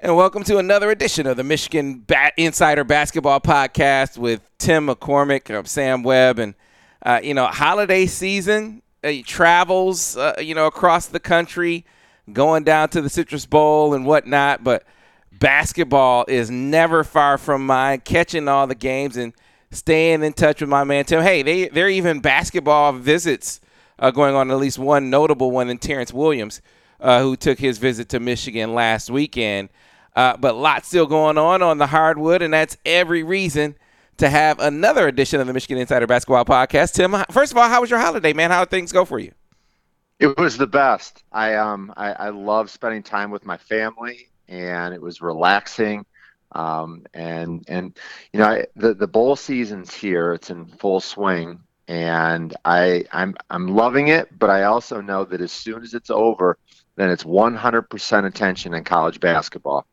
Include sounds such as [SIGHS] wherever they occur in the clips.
And welcome to another edition of the Michigan Bat Insider Basketball Podcast with Tim McCormick, I'm Sam Webb, and uh, you know, holiday season uh, travels, uh, you know, across the country, going down to the Citrus Bowl and whatnot. But basketball is never far from mind. Catching all the games and staying in touch with my man Tim. Hey, they there are even basketball visits uh, going on. At least one notable one in Terrence Williams, uh, who took his visit to Michigan last weekend. Uh, but lots still going on on the hardwood, and that's every reason to have another edition of the Michigan Insider Basketball Podcast. Tim, first of all, how was your holiday, man? How did things go for you? It was the best. I um I, I love spending time with my family, and it was relaxing. Um, and and you know I, the the bowl season's here; it's in full swing, and I I'm I'm loving it. But I also know that as soon as it's over, then it's 100% attention in college basketball.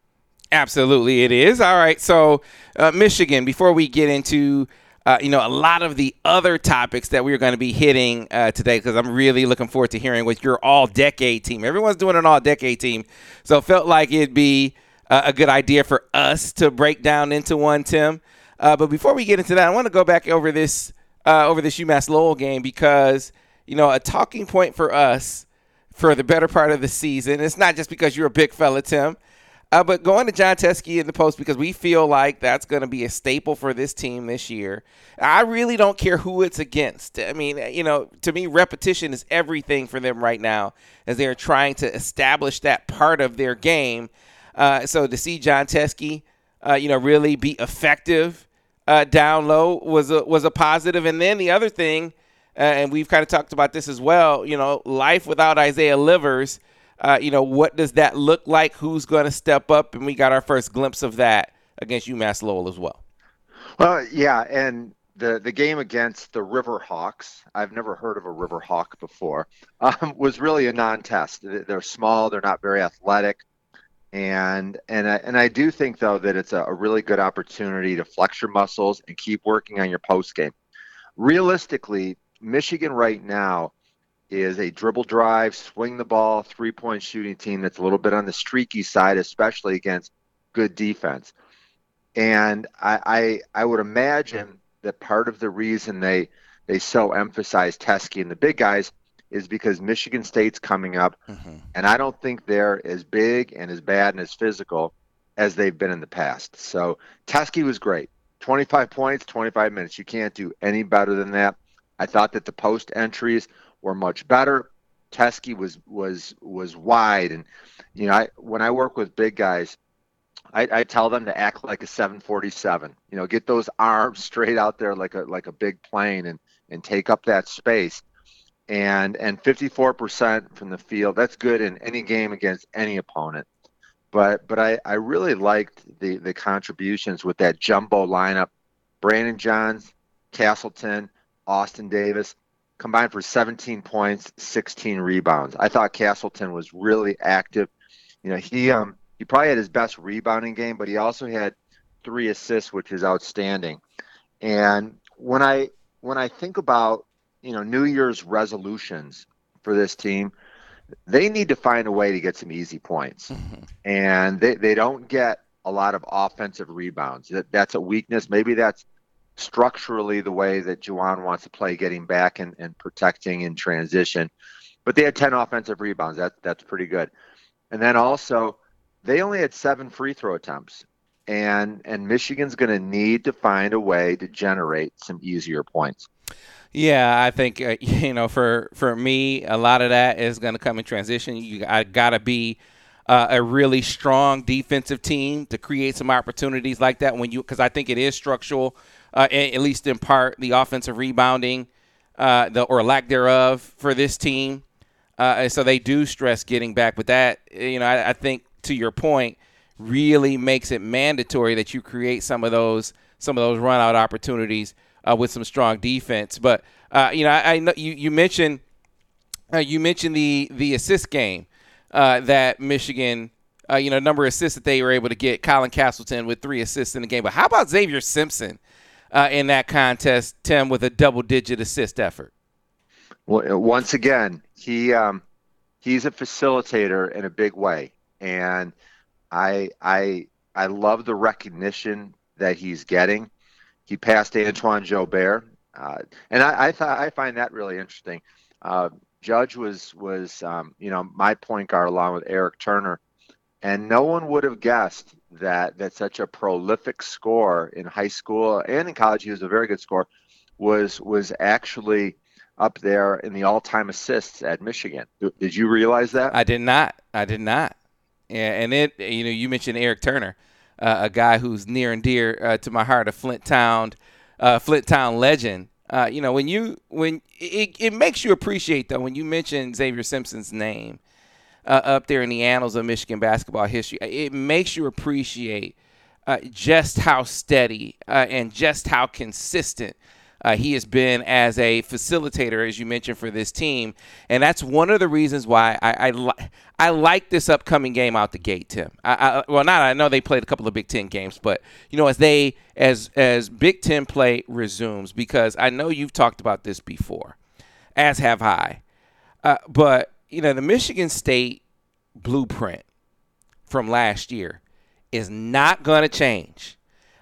Absolutely, it is. All right. So, uh, Michigan, before we get into uh, you know, a lot of the other topics that we're going to be hitting uh, today because I'm really looking forward to hearing what your all decade team. Everyone's doing an all decade team. So felt like it'd be uh, a good idea for us to break down into one, Tim. Uh, but before we get into that, I want to go back over this uh, over this UMass Lowell game because, you know, a talking point for us for the better part of the season, it's not just because you're a big fella, Tim. Uh, but going to John Teske in the post because we feel like that's going to be a staple for this team this year. I really don't care who it's against. I mean, you know, to me, repetition is everything for them right now as they are trying to establish that part of their game. Uh, so to see John Teske, uh, you know, really be effective uh, down low was a, was a positive. And then the other thing, uh, and we've kind of talked about this as well, you know, life without Isaiah Livers – uh, you know, what does that look like? Who's going to step up? And we got our first glimpse of that against UMass Lowell as well. Well, yeah, and the the game against the River Hawks, I've never heard of a River Hawk before, [LAUGHS] um, was really a non-test. They're small, they're not very athletic, and and I, and I do think though that it's a, a really good opportunity to flex your muscles and keep working on your post game. Realistically, Michigan right now is a dribble drive, swing the ball, three point shooting team that's a little bit on the streaky side, especially against good defense. And I, I, I would imagine that part of the reason they they so emphasize Teske and the big guys is because Michigan State's coming up, mm-hmm. and I don't think they're as big and as bad and as physical as they've been in the past. So Teske was great. 25 points, 25 minutes. You can't do any better than that. I thought that the post entries were much better. Teske was was was wide, and you know, I, when I work with big guys, I, I, tell them to act like a 747. You know, get those arms [LAUGHS] straight out there like a like a big plane, and and take up that space. And and 54% from the field, that's good in any game against any opponent. But but I, I really liked the the contributions with that jumbo lineup. Brandon Johns, Castleton, Austin Davis combined for 17 points, 16 rebounds. I thought Castleton was really active. You know, he um he probably had his best rebounding game, but he also had three assists, which is outstanding. And when I when I think about you know New Year's resolutions for this team, they need to find a way to get some easy points, mm-hmm. and they they don't get a lot of offensive rebounds. That that's a weakness. Maybe that's structurally the way that Juwan wants to play, getting back and, and protecting in transition. But they had 10 offensive rebounds. That, that's pretty good. And then also, they only had seven free throw attempts. And, and Michigan's going to need to find a way to generate some easier points. Yeah, I think uh, [LAUGHS] you know for for me, a lot of that is going to come in transition. You I got to be uh, a really strong defensive team to create some opportunities like that when you because I think it is structural uh, at least in part, the offensive rebounding uh, the, or lack thereof for this team. Uh, so they do stress getting back. But that, you know, I, I, think to your point, really makes it mandatory that you create some of those some of those run out opportunities uh, with some strong defense. But uh, you know, I, I, know you, you mentioned uh, you mentioned the the assist game that Michigan. you know, number of assists that they were able to get. Colin Castleton with three assists in the game. But how about Xavier Simpson? Uh, in that contest, Tim, with a double-digit assist effort. Well, once again, he um, he's a facilitator in a big way, and I I I love the recognition that he's getting. He passed Antoine Joubert, uh, and I I, th- I find that really interesting. Uh, Judge was was um, you know my point guard along with Eric Turner, and no one would have guessed that that such a prolific scorer in high school and in college he was a very good scorer was was actually up there in the all-time assists at Michigan. Did you realize that? I did not. I did not. And it, you know, you mentioned Eric Turner, uh, a guy who's near and dear uh, to my heart, a Flint Town, uh, Flint Town legend. Uh, you know, when you when it, it makes you appreciate though when you mention Xavier Simpson's name uh, up there in the annals of Michigan basketball history, it makes you appreciate uh, just how steady and just how consistent uh, he has been as a facilitator, as you mentioned, for this team, and that's one of the reasons why I I, li- I like this upcoming game out the gate, Tim. I, I, well, not I know they played a couple of Big Ten games, but you know as they as as Big Ten play resumes, because I know you've talked about this before, as have I, uh, but you know the Michigan State blueprint from last year is not going to change.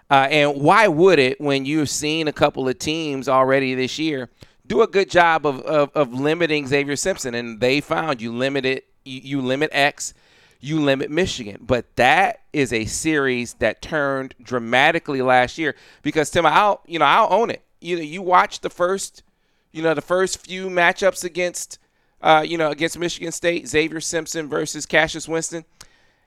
Uh, and why would it when you've seen a couple of teams already this year do a good job of, of, of limiting Xavier Simpson? And they found you limit it, you, you limit X, you limit Michigan. But that is a series that turned dramatically last year because Tim, I'll you know I'll own it. You know, you watch the first, you know, the first few matchups against, uh, you know, against Michigan State, Xavier Simpson versus Cassius Winston,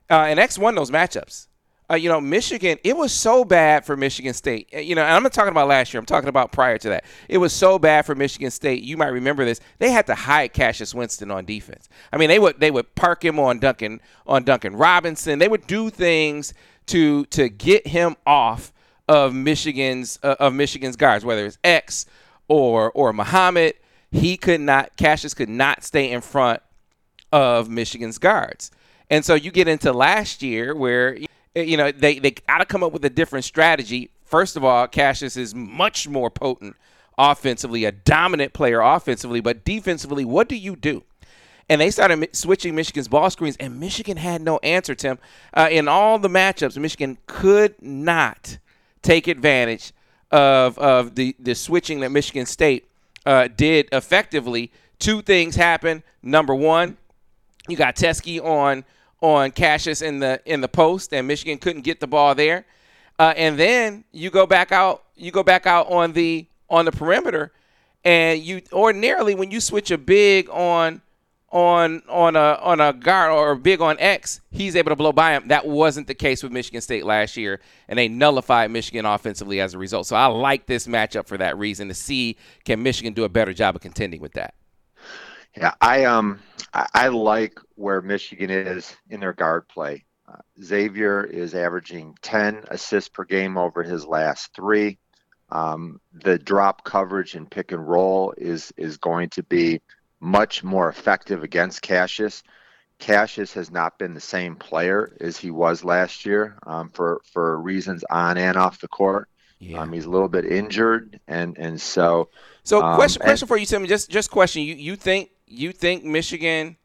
uh, and X won those matchups uh, you know, Michigan, it was so bad for Michigan State. Uh, you know, and I'm not talking about last year. I'm talking about prior to that. It was so bad for Michigan State. You might remember this. They had to hide Cassius Winston on defense. I mean, they would they would park him on Duncan on Duncan Robinson. They would do things to to get him off of Michigan's uh, of Michigan's guards, whether it's X or or Muhammad. He could not. Cassius could not stay in front of Michigan's guards. And so you get into last year where Eh, you know, they they got to come up with a different strategy. First of all, Cassius is much more potent offensively, a dominant player offensively, but defensively, what do you do? And they started switching Michigan's ball screens, and Michigan had no answer, Tim. Uh, in all the matchups, Michigan could not take advantage of, of the, the switching that Michigan State uh, did effectively. Two things happened. Number one, you got Teske on on Cassius in the in the post, and Michigan couldn't get the ball there. Uh, and then you go back out, you go back out on the on the perimeter, and you ordinarily when you switch a big on on on a on a guard or big on X, he's able to blow by him. That wasn't the case with Michigan State last year, and they nullified Michigan offensively as a result. So I like this matchup for that reason to see can Michigan do a better job of contending with that. Yeah, I um I, I like where Michigan is in their guard play. Uh, Xavier is averaging 10 assists per game over his last three. Um, the drop coverage and pick and roll is is going to be much more effective against Cassius. Cassius has not been the same player as he was last year um, for for reasons on and off the court. Yeah. Um, he's a little bit injured, and and so. So um, question question and, for you, Tim. Just just question. You you think you think Michigan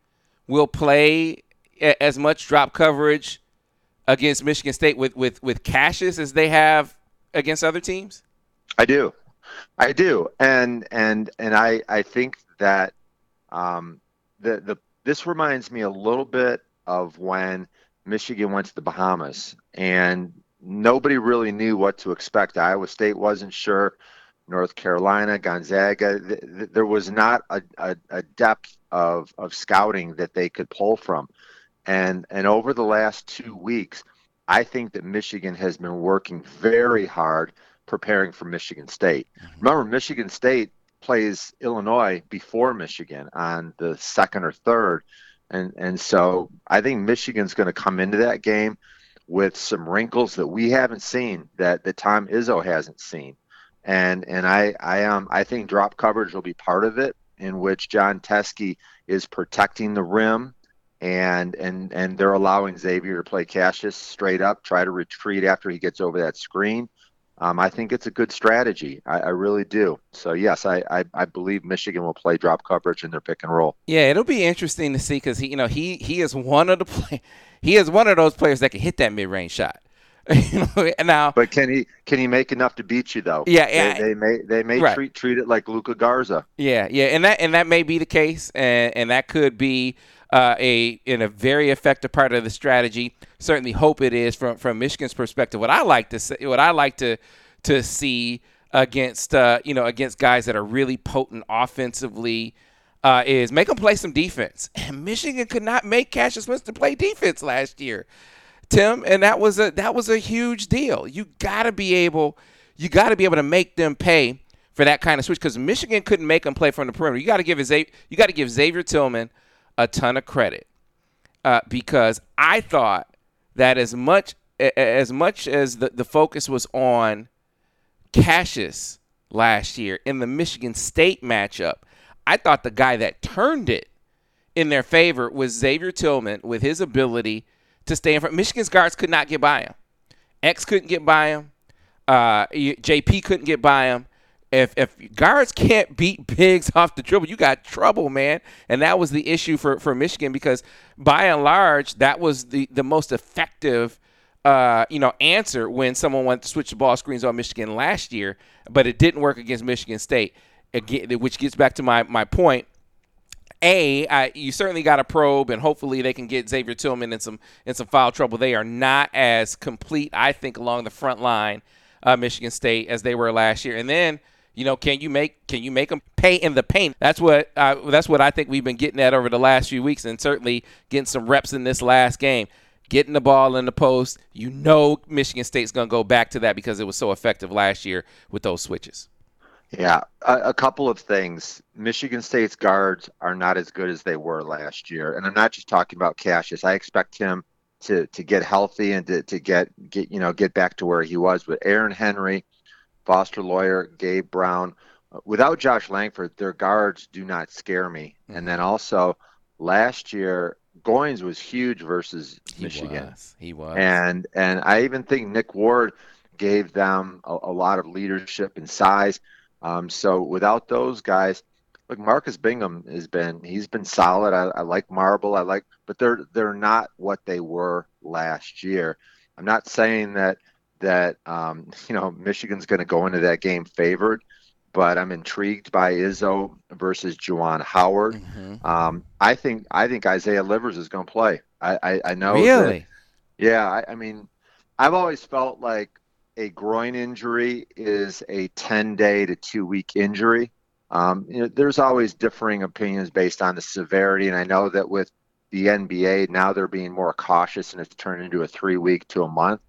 will play a- as much drop coverage against Michigan State with, with, with Cassius as they have against other teams? I do. I do. And and and I, I think that um, the the this reminds me a little bit of when Michigan went to the Bahamas and nobody really knew what to expect. Iowa State wasn't sure. North Carolina, Gonzaga. There was not a, a, a depth of, of scouting that they could pull from. And, and over the last two weeks, I think that Michigan has been working very hard preparing for Michigan State. Mm-hmm. Remember, Michigan State plays Illinois before Michigan on the second or third. And, and so I think Michigan's going to come into that game with some wrinkles that we haven't seen that, that Tom Izzo hasn't seen and and I I um I think drop coverage will be part of it, in which John Teske is protecting the rim, and and and they're allowing Xavier to play Cassius straight up, try to retreat after he gets over that screen. Um, I think it's a good strategy. I, I really do. So yes, I, I, I believe Michigan will play drop coverage in their pick and roll. Yeah, it'll be interesting to see because he you know he he is one of the play, [LAUGHS] he is one of those players that can hit that mid range shot. [LAUGHS] you know, now, but can he can he make enough to beat you though? Yeah, yeah. They, they may they may right. treat treat it like Luka Garza. Yeah, yeah, and that and that may be the case, and and that could be uh, a in a very effective part of the strategy. Certainly, hope it is from from Michigan's perspective. What I like to say, what I like to to see against uh, you know against guys that are really potent offensively. Uh, is make them play some defense. And [CLEARS THROAT] Michigan could not make Cassius Winston play defense last year. Tim, and that was a that was a huge deal. You got to be able you got to be able to make them pay for that kind of switch because Michigan couldn't make them play from the perimeter. You got to give you got to give Xavier Tillman a ton of credit uh, because I thought that as much as much as the, the focus was on Cassius last year in the Michigan State matchup, I thought the guy that turned it in their favor was Xavier Tillman with his ability to stay in front. Michigan's guards could not get by him. X couldn't get by him. Uh, JP couldn't get by him. If if guards can't beat bigs [LAUGHS] off the dribble, you got trouble, man. And that was the issue for, for Michigan because by and large, that was the, the most effective uh, you know, answer when someone went to switch the ball screens on Michigan last year, but it didn't work against Michigan State. Again, which gets back to my, my point a, I, you certainly got a probe, and hopefully they can get Xavier Tillman in some in some foul trouble. They are not as complete, I think, along the front line, uh, Michigan State, as they were last year. And then, you know, can you make can you make them pay in the paint? That's what uh, that's what I think we've been getting at over the last few weeks, and certainly getting some reps in this last game. Getting the ball in the post, you know, Michigan State's going to go back to that because it was so effective last year with those switches. Yeah, a, a, couple of things. Michigan State's guards are not as good as they were last year, and I'm not just talking about Cassius. I expect him to to get healthy and to, to get get you know get back to where he was. But Aaron Henry, Foster Loyer, Gabe Brown, without Josh Langford, their guards do not scare me. Mm-hmm. And then also last year, Goins was huge versus he Michigan. Was. He was, and and I even think Nick Ward gave them a, a lot of leadership and size. Um, so without those guys, look, Marcus Bingham has been he's been solid. I, I like Marble. I like, but they're they're not what they were last year. I'm not saying that that um, [LAUGHS] you know Michigan's going to go into that game favored, but I'm intrigued by Izzo versus Juwan Howard. Mm-hmm. Um, I think I think Isaiah Livers is going to play. I, I, I know. Really? That, yeah. I, I mean, I've always felt like a groin injury is a 10 day to two week injury. Um, you know, there's always differing opinions based on the severity, and I know that with the NBA now they're being more cautious and it's turned into a three week to a month.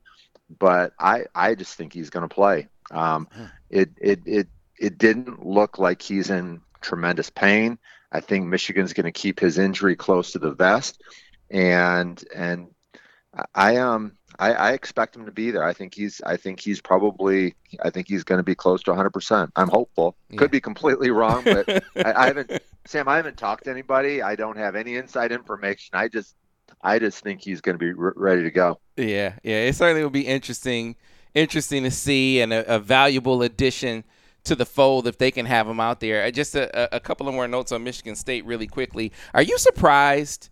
But I, I just think he's going to play. Um, it, it, it, it didn't look like he's in tremendous pain. I think Michigan's going to keep his injury close to the vest, and and I um I, I, expect him to be there. I think he's. I think he's probably. I think he's going to be close to 100. percent I'm hopeful. Yeah. Could be completely wrong, but [LAUGHS] I, I, haven't. Sam, I haven't talked to anybody. I don't have any inside information. I just. I just think he's going to be re- ready to go. Yeah, yeah. It certainly will be interesting. Interesting to see and a, a valuable addition to the fold if they can have him out there. Uh, just a, a couple of more notes on Michigan State really quickly. Are you surprised?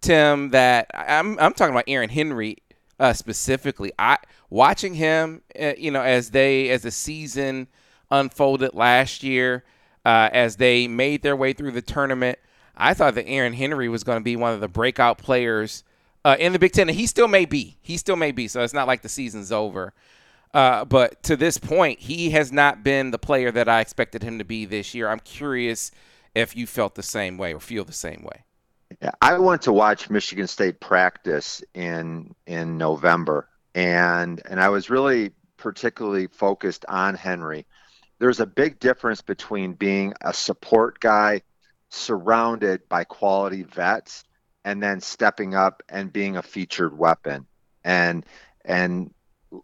Tim, that I'm I'm talking about Aaron Henry uh, specifically. I watching him, uh, you know, as they as the season unfolded last year, uh, as they made their way through the tournament. I thought that Aaron Henry was going to be one of the breakout players uh, in the Big Ten, and he still may be. He still may be. So it's not like the season's over. Uh, but to this point, he has not been the player that I expected him to be this year. I'm curious if you felt the same way or feel the same way. I went to watch Michigan State practice in in November, and and I was really particularly focused on Henry. There's a big difference between being a support guy surrounded by quality vets and then stepping up and being a featured weapon. And and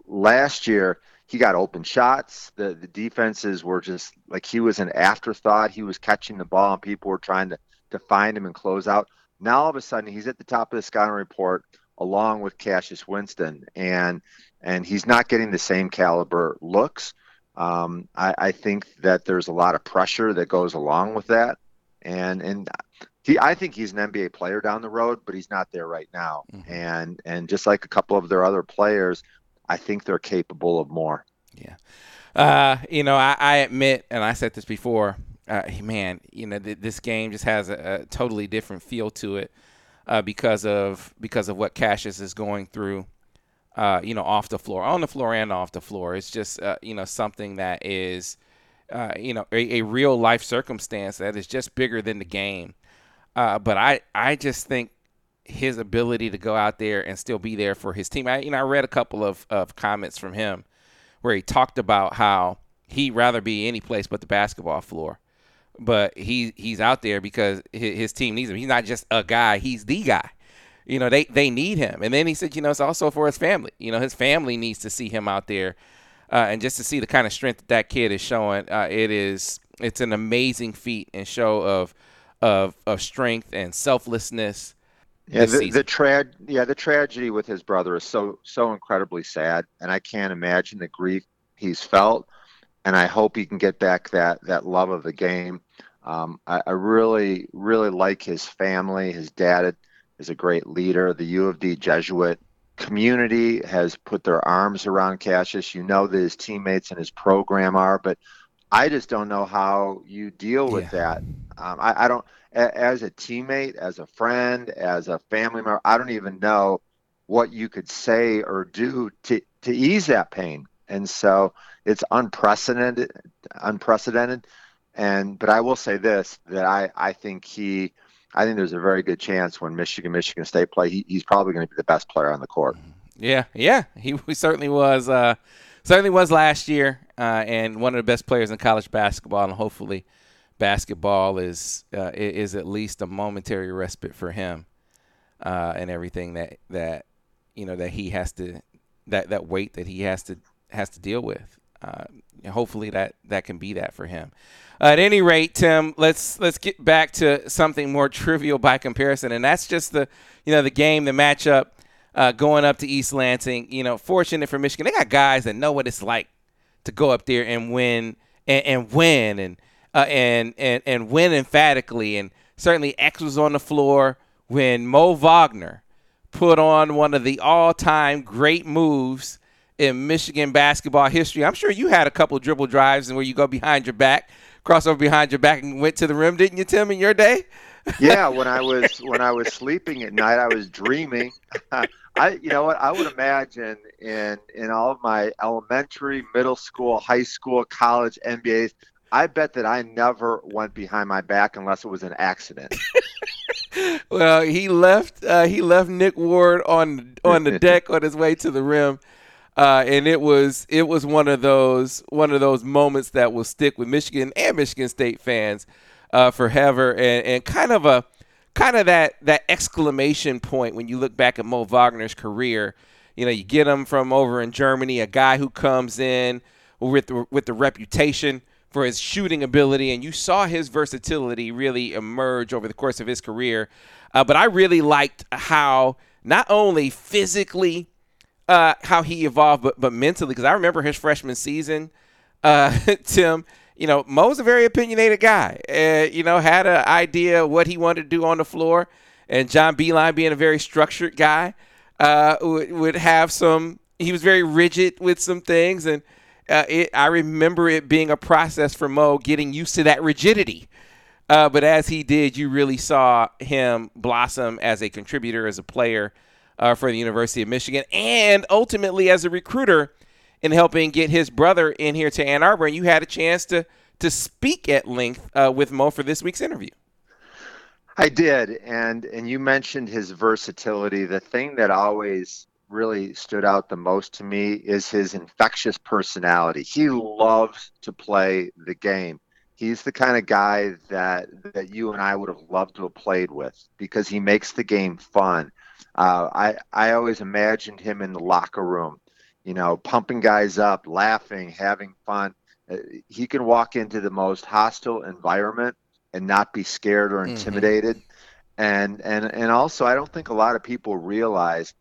last year he got open shots. The the defenses were just like he was an afterthought. He was catching the ball and people were trying to to find him and close out. Now all of a sudden he's at the top of the scouting report along with Cassius Winston, and and he's not getting the same caliber looks. Um, I, I, think that there's a lot of pressure that goes along with that, and and he, I think he's an NBA player down the road, but he's not there right now. Mm-hmm. And and just like a couple of their other players, I think they're capable of more. Yeah, uh, you know, I, I, admit, and I said this before, uh, man, you know, th- this game just has a, a, totally different feel to it uh, because of because of what Cassius is going through uh, you know, off the floor, on the floor and off the floor. It's just, uh, you know, something that is, uh, you know, a, a, real life circumstance that is just bigger than the game. Uh, but I, I just think his ability to go out there and still be there for his team. I, you know, I read a couple of, of comments from him where he talked about how he'd rather be any place but the basketball floor. But he he's out there because his, his team needs him. He's not just a guy; he's the guy you know, they, they need him. And then he said, you know, it's also for his family. You know, his family needs to see him out there. Uh, and just to see the kind of strength that that kid is showing, uh, it is it's an amazing feat and show of of of strength and selflessness. Yeah, the, the tra- yeah the tragedy with his brother is so so incredibly sad, and I can't imagine the grief he's felt. And I hope he can get back that that love of the game. Um, I, I, really really like his family. His dad is a great leader. The U of D Jesuit community has put their arms around Cassius. You know that his teammates and his program are, but I just don't know how you deal with yeah. that. Um, I, I, don't, as a teammate, as a friend, as a family member, I don't even know what you could say or do to, to ease that pain. And so it's unprecedented, unprecedented. And, but I will say this, that I, I think he, I think there's a very good chance when Michigan, Michigan State play, he, he's probably going to be the best player on the court. Yeah, yeah, he, certainly was. Uh, certainly was last year, uh, and one of the best players in college basketball. And hopefully, basketball is uh, is at least a momentary respite for him, uh, and everything that that you know that he has to that that weight that he has to has to deal with. Uh, hopefully, that that can be that for him. Uh, at any rate, Tim, let's let's get back to something more trivial by comparison, and that's just the you know the game, the matchup uh, going up to East Lansing. You know, fortunate for Michigan, they got guys that know what it's like to go up there and win and, and win and uh, and and and win emphatically. And certainly, X was on the floor when Mo Wagner put on one of the all-time great moves in Michigan basketball history. I'm sure you had a couple dribble drives and where you go behind your back crossover behind your back and went to the rim, didn't you, Tim, in your day? yeah, [LAUGHS] when I was when I was sleeping at night, I was dreaming. [LAUGHS] I, you know what? I would imagine in in all of my elementary, middle school, high school, college, MBAs, I bet that I never went behind my back unless it was an accident. [LAUGHS] well, he left. Uh, he left Nick Ward on on the deck on his way to the rim. Uh, and it was it was one of those one of those moments that will stick with Michigan and Michigan State fans uh, forever, and, and kind of a kind of that that exclamation point when you look back at Mo Wagner's career. You know, you get him from over in Germany, a guy who comes in with the, with the reputation for his shooting ability, and you saw his versatility really emerge over the course of his career. Uh, but I really liked how not only physically uh, how he evolved, but but mentally, because I remember his freshman season, uh, [LAUGHS] Tim. You know, Mo's a very opinionated guy. Uh, you know, had an idea what he wanted to do on the floor, and John Beilein being a very structured guy, uh, would, would have some. He was very rigid with some things, and uh, it, I remember it being a process for Mo getting used to that rigidity. Uh, but as he did, you really saw him blossom as a contributor, as a player, uh, for the University of Michigan, and ultimately as a recruiter in helping get his brother in here to Ann Arbor. And you had a chance to to speak at length uh, with Mo for this week's interview. I did, and and you mentioned his versatility. The thing that always really stood out the most to me is his infectious personality. He loves to play the game. He's the kind of guy that that you and I would have loved to have played with because he makes the game fun. Uh, I I always imagined him in the locker room, you know, pumping guys up, laughing, having fun. Uh, he can walk into the most hostile environment and not be scared or mm-hmm. intimidated. Mm-hmm. And and and also, I don't think a lot of people realize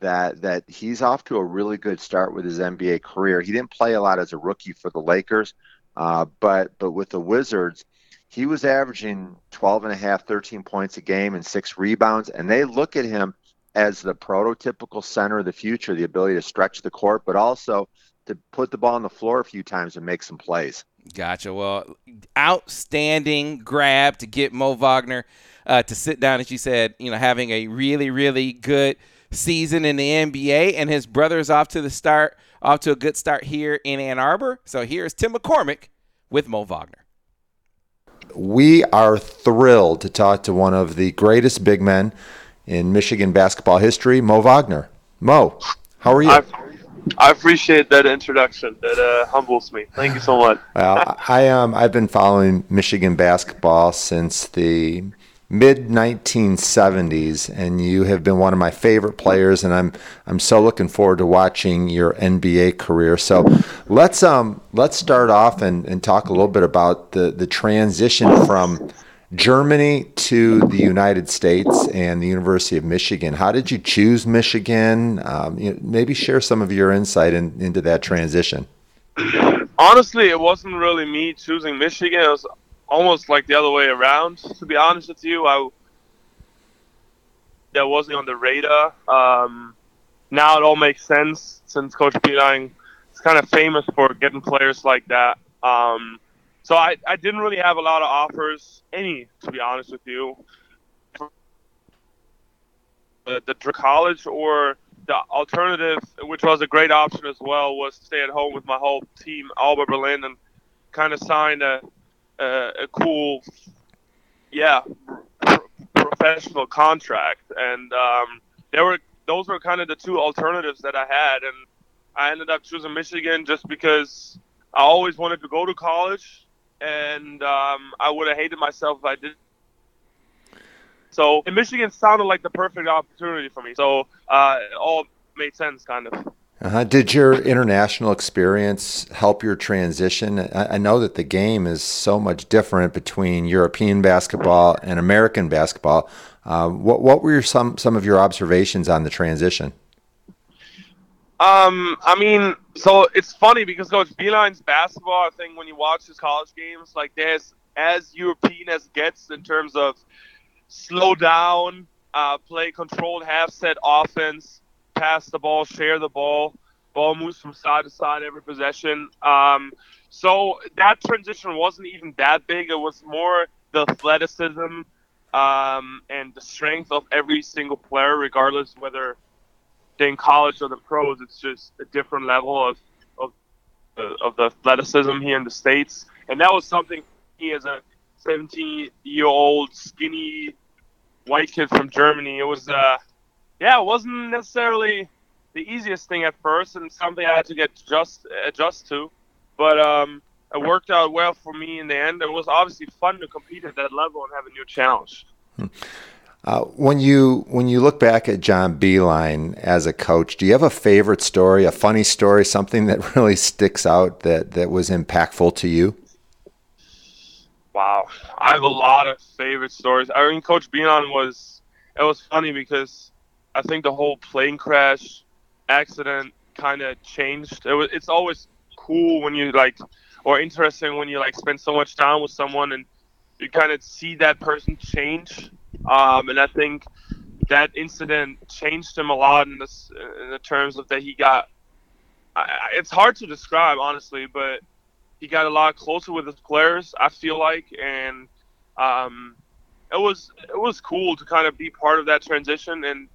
that that he's off to a really good start with his NBA career. He didn't play a lot as a rookie for the Lakers, uh, but but with the Wizards, he was averaging 12 and a half, 13 points a game and six rebounds, and they look at him as the prototypical center of the future, the ability to stretch the court, but also to put the ball on the floor a few times and make some plays. Gotcha. Well, outstanding grab to get Mo Wagner uh, to sit down, as you said, you know, having a really, really good season in the NBA, and his brother's off to the start, off to a good start here in Ann Arbor. So here's Tim McCormick with Mo Wagner. We are thrilled to talk to one of the greatest big men in Michigan basketball history, Mo Wagner. Mo, how are you? I, I appreciate that introduction. That uh, humbles me. Thank you so much. well, I um, I've been following Michigan basketball since the mid 1970s, and you have been one of my favorite players, and I'm I'm so looking forward to watching your NBA career. So let's um let's start off and, and talk a little bit about the the transition from Germany to the United States and the University of Michigan. How did you choose Michigan? Um, you know, maybe share some of your insight in, into that transition. Honestly, it wasn't really me choosing Michigan. It was almost like the other way around. To be honest with you, I that wasn't on the radar. Um, now it all makes sense since Coach Beilein is kind of famous for getting players like that. Um, so I, I didn't really have a lot of offers, any to be honest with you. The, the college or the alternative, which was a great option as well, was to stay at home with my whole team, Alba Berlin, and kind of sign a, a, cool, yeah, professional contract. And um, there were those were kind of the two alternatives that I had, and I ended up choosing Michigan just because I always wanted to go to college and um, I would have hated myself if I didn't. So, in Michigan sounded like the perfect opportunity for me. So, uh, it all made sense, kind of. Uh-huh. Did your international experience help your transition? I, I know that the game is so much different between European basketball and American basketball. Uh, what what were some some of your observations on the transition? Um, I mean, so it's funny because Coach Beilein's basketball, I think when you watch his college games, like there's as European as gets in terms of slow down, uh, play controlled half set offense, pass the ball, share the ball, ball moves from side to side every possession. Um, so that transition wasn't even that big. It was more the athleticism um, and the strength of every single player, regardless whether they're in college or the pros, it's just a different level of of, uh, of the athleticism here in the states, and that was something he as a 17 year old skinny white kid from Germany. It was uh, yeah, it wasn't necessarily the easiest thing at first, and something I had to get just adjust to, but um, it worked out well for me in the end. It was obviously fun to compete at that level and have a new challenge. Hmm. Uh, when you when you look back at John Beilein as a coach, do you have a favorite story, a funny story, something that [LAUGHS] really sticks out that that was impactful to you? Wow, I have a lot of favorite stories. I mean, Coach Beilein was it was funny because I think the whole plane crash accident kind of changed. It was it's always cool when you like or interesting when you like spend so much time with someone and you kind of see that person change um, and I think that incident changed him a lot in, this, in the terms of that he got. I, it's hard to describe honestly, but he got a lot closer with his players. I feel like, and um, it was it was cool to kind of be part of that transition and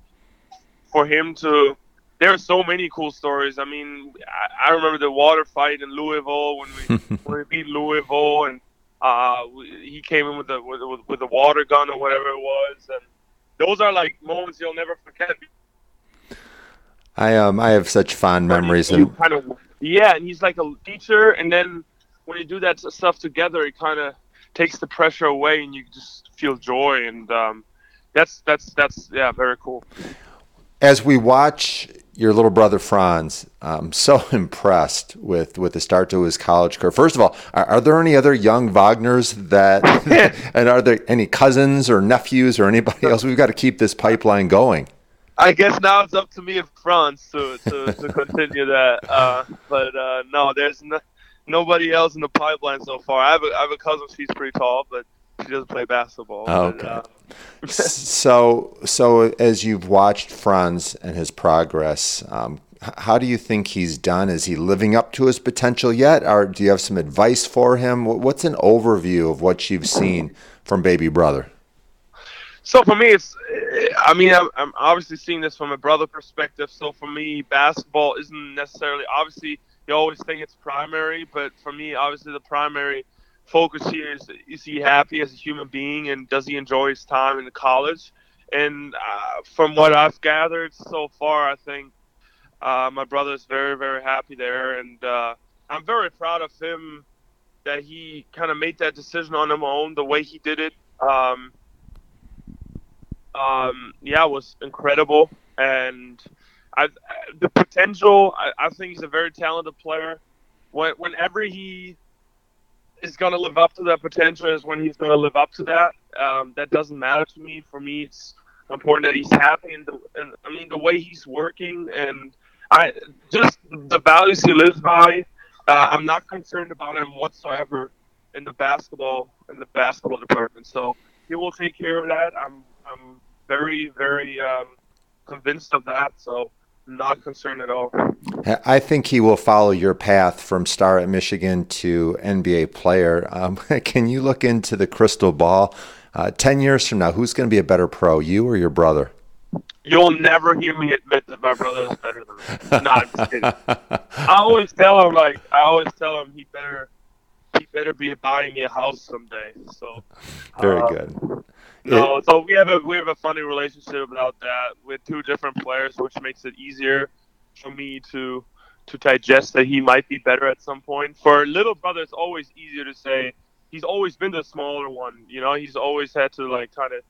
for him to. There are so many cool stories. I mean, I, I remember the water fight in Louisville when we [LAUGHS] when we beat Louisville, and uh, he came in with the with, with the water gun or whatever it was, and those are like moments you'll never forget. I um I have such fond memories of kind of yeah, and he's like a teacher, and then when you do that stuff together, it kind of takes the pressure away, and you just feel joy, and um, that's that's that's yeah, very cool. As we watch your little brother Franz. I'm so [LAUGHS] impressed with, with the start to his college career. First of all, are, are there any other young Wagners that, [LAUGHS] and are there any cousins or nephews or anybody else? We've got to keep this pipeline going. I guess now it's up to me in Franz to, to, to continue that. Uh, but uh, no, there's no, nobody else in the pipeline so far. I have a, I have a cousin. She's pretty tall, but she doesn't play basketball. Okay. But, uh, so, so as you've watched Franz and his progress, um, how do you think he's done? Is he living up to his potential yet, or do you have some advice for him? What's an overview of what you've seen from baby brother? So for me, it's. I mean, I'm, I'm obviously seeing this from a brother perspective. So for me, basketball isn't necessarily. Obviously, you always think it's primary, but for me, obviously, the primary focus here is: is he happy as a human being, and does he enjoy his time in the college? And uh, from what I've gathered so far, I think uh, my brother is very, very happy there, and uh, I'm very proud of him that he kind of made that decision on his own, the way he did it. Um, um, yeah, was incredible, and I, the potential. I, I think he's a very talented player. When, whenever he is going to live up to that potential, is when he's going to live up to that. Um, that doesn't matter to me. For me, it's important that he's happy, and, the, and I mean the way he's working, and I just the values he lives by. Uh, I'm not concerned about him whatsoever in the basketball in the basketball department. So he will take care of that. I'm I'm very very um, convinced of that. So not concerned at all. I think he will follow your path from star at Michigan to NBA player. Um, [LAUGHS] can you look into the crystal ball? Uh, Ten years from now, who's going to be a better pro, you or your brother? You'll never hear me admit that my brother is better than me. Kidding. I always tell him like I always tell him he better he better be buying me a house someday. So Very uh, good. No, so we have a we have a funny relationship about that with two different players, which makes it easier for me to to digest that he might be better at some point. For little brother, it's always easier to say he's always been the smaller one. You know, he's always had to like kind of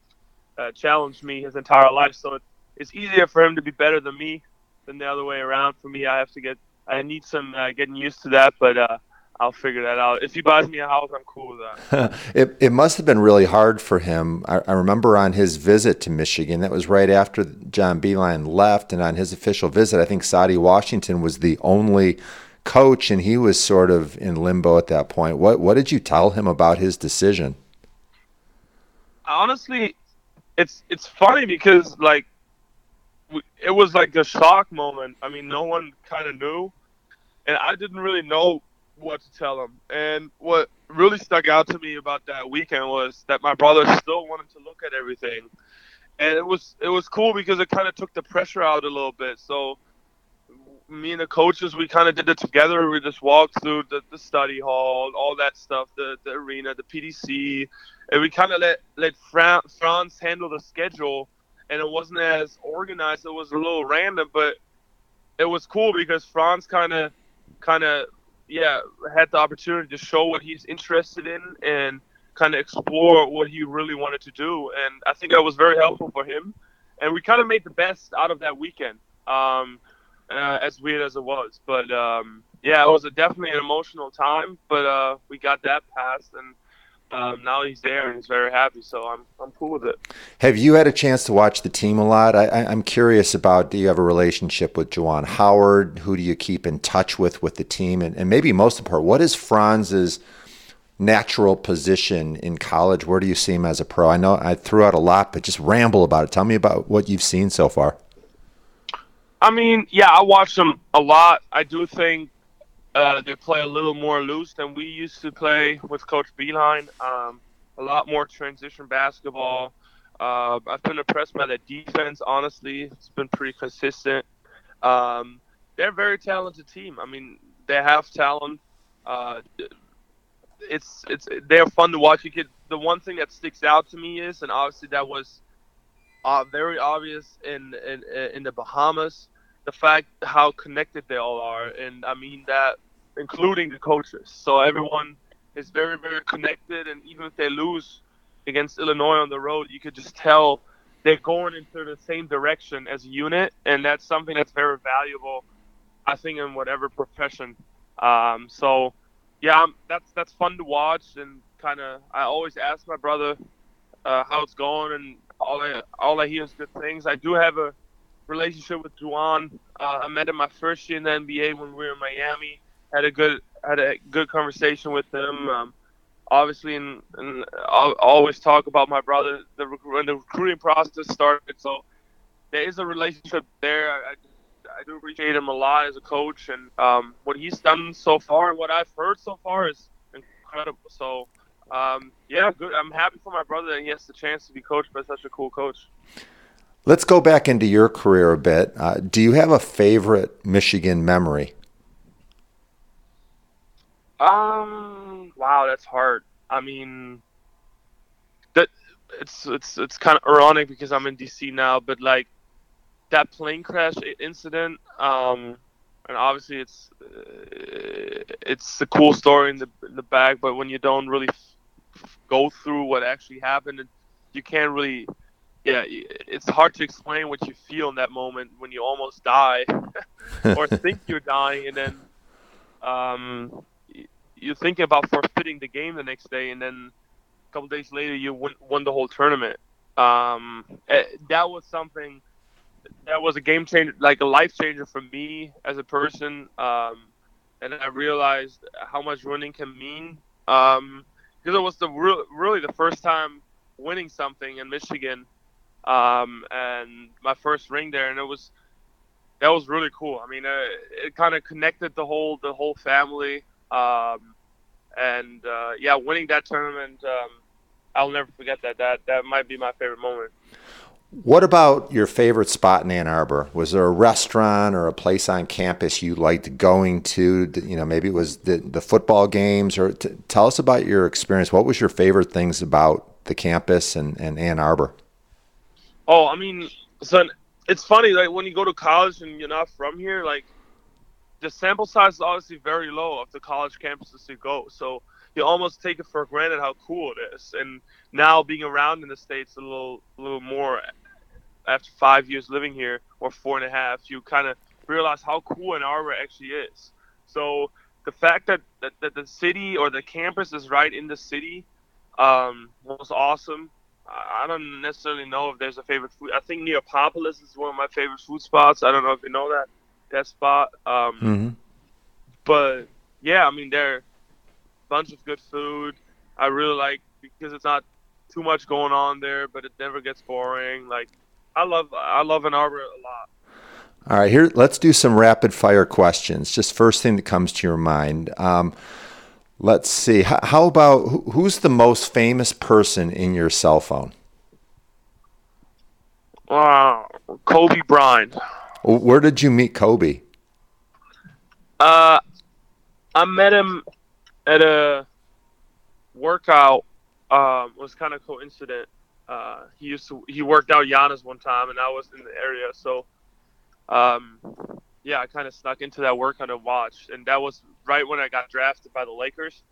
uh, challenge me his entire life. So it's easier for him to be better than me than the other way around. For me, I have to get I need some uh, getting used to that, but uh, I'll figure that out. If he buys me a house, I'm cool with that. [LAUGHS] it, it must have been really hard for him. I, I remember on his visit to Michigan, that was right after John Beilein left, and on his official visit, I think Saddi Washington was the only coach, and he was sort of in limbo at that point. What what did you tell him about his decision? honestly, it's it's funny because like it was like a shock moment. I mean, no one kind of knew, and I didn't really know what to tell him. And what really stuck out to me about that weekend was that my brother still wanted to look at everything, and it was it was cool because it kind of took the pressure out a little bit. So me and the coaches, we kind of did it together. We just walked through the, the study hall, all that stuff, the, the arena, the PDC, and we kind of let let Fran- Franz handle the schedule. And it wasn't as organized. It was a little random, but it was cool because Franz kind of, kind of, yeah, had the opportunity to show what he's interested in and kind of explore what he really wanted to do. And I think that was very helpful for him. And we kind of made the best out of that weekend. Um, uh, as weird as it was. But um, yeah, it was a, definitely an emotional time. But uh, we got that passed, and um, now he's there and he's very happy. So I'm I'm cool with it. Have you had a chance to watch the team a lot? I, I, I'm curious about. Do you have a relationship with Juwan Howard? Who do you keep in touch with with the team? And, and maybe most important, what is Franz's natural position in college? Where do you see him as a pro? I know I threw out a lot, but just ramble about it. Tell me about what you've seen so far. I mean, yeah, I watch them a lot. I do think uh, they play a little more loose than we used to play with Coach Beilein. Um, a lot more transition basketball. Uh, I've been impressed by their defense. Honestly, it's been pretty consistent. Um, they're a very talented team. I mean, they have talent. Uh, it's it's they're fun to watch. You could the one thing that sticks out to me is, and obviously that was uh, very obvious in, in in the Bahamas. The fact how connected they all are, and I mean that including the coaches. So everyone is very very connected, and even if they lose against Illinois on the road, you could just tell they're going into the same direction as a unit, and that's something that's very valuable, I think, in whatever profession. Um, so yeah, that's that's fun to watch, and kind of I always ask my brother uh, how it's going, and all I all I hear is good things. I do have a relationship with Juwan. Uh, I met him my first year in the NBA when we were in Miami. Had a good had a good conversation with him. Um, obviously, and, I always talk about my brother the when the recruiting process started. So there is a relationship there. I, I do appreciate him a lot as a coach, and um, what he's done so far and what I've heard so far is incredible. So, um, yeah, good. I'm happy for my brother that he has the chance to be coached by such a cool coach. Let's go back into your career a bit. Uh, do you have a favorite Michigan memory? Um, wow, that's hard. I mean, that it's it's it's kind of ironic because I'm in DC now, but like that plane crash incident, um, and obviously it's uh, it's a cool story in the in the back, but when you don't really f- go through what actually happened, you can't really. Yeah, it's hard to explain what you feel in that moment when you almost die, [LAUGHS] or think you're dying, and then um, you're thinking about forfeiting the game the next day, and then a couple days later you won, won the whole tournament. Um, eh, that was something that was a game changer, like a life changer for me as a person. Um, and I realized how much winning can mean. Um, because it was the re- really the first time winning something in Michigan, um, and my first ring there, and it was that was really cool. I mean, uh, it kind of connected the whole the whole family, um, and uh, yeah, winning that tournament, um, I'll never forget that. That that might be my favorite moment. What about your favorite spot in Ann Arbor? Was there a restaurant or a place on campus you liked going to? You know, maybe it was the, the football games, or t- tell us about your experience. What was your favorite things about the campus and, and Ann Arbor? Oh, I mean, son, it's funny. Like when you go to college and you're not from here, like the sample size is obviously very low of the college campuses you go. So you almost take it for granted how cool it is. And now being around in the states a little, a little more after five years living here or four and a half, you kind of realize how cool Ann Arbor actually is. So the fact that, that, that the city or the campus is right in the city um, was awesome. I don't necessarily know if there's a favorite food. I think Neapolis is one of my favorite food spots. I don't know if you know that that spot. Um, mm-hmm. But yeah, I mean, there bunch of good food. I really like because it's not too much going on there, but it never gets boring. Like I love I love Ann Arbor a lot. All right, here let's do some rapid fire questions. Just first thing that comes to your mind. Um, let's see. How, how about who's the most famous person in your cell phone? Uh, Kobe Bryant. Where did you meet Kobe? Uh, I met him at a workout um, was kind of coincident. Uh, he used to he worked out Giannis one time, and I was in the area, so um, yeah, I kind of snuck into that workout and watched, and that was right when I got drafted by the Lakers.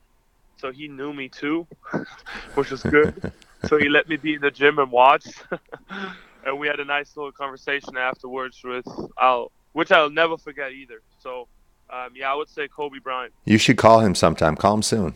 So he knew me too, [LAUGHS] which was good. [LAUGHS] so he let me be in the gym and watch, [LAUGHS] and we had a nice little conversation afterwards with I'll, which I'll never forget either. So um, yeah, I would say Kobe Bryant. You should call him sometime. Call him soon.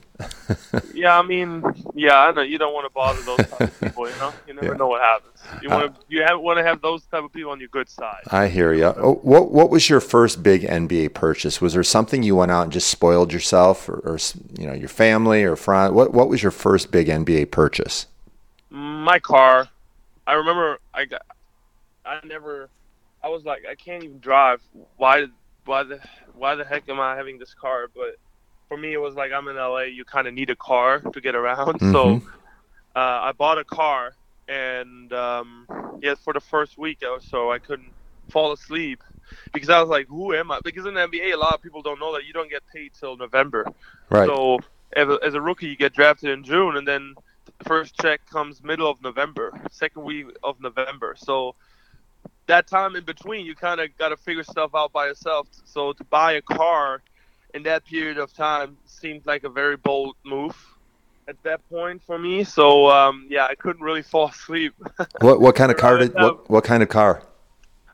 [LAUGHS] yeah, I mean, yeah, I know you don't want to bother those type of people. You know, you never yeah. know what happens. You want to, uh, you have, want to have those type of people on your good side. I hear you. Oh, what What was your first big NBA purchase? Was there something you went out and just spoiled yourself, or, or you know, your family or friend? What What was your first big NBA purchase? My car. I remember I got. I never. I was like, I can't even drive. Why? Why the why the heck am I having this car? But for me, it was like I'm in LA. You kind of need a car to get around. [LAUGHS] Mm-hmm. So uh, I bought a car, and um, yeah, for the first week or so, I couldn't fall asleep because I was like, "Who am I?" Because in the NBA, a lot of people don't know that you don't get paid till November. Right. So as a, as a rookie, you get drafted in June, and then the first check comes middle of November, second week of November. So that time in between, you kind of got to figure stuff out by yourself. So to buy a car in that period of time seemed like a very bold move at that point for me. So um, yeah, I couldn't really [LAUGHS] fall asleep. what what kind of car did what what kind of car?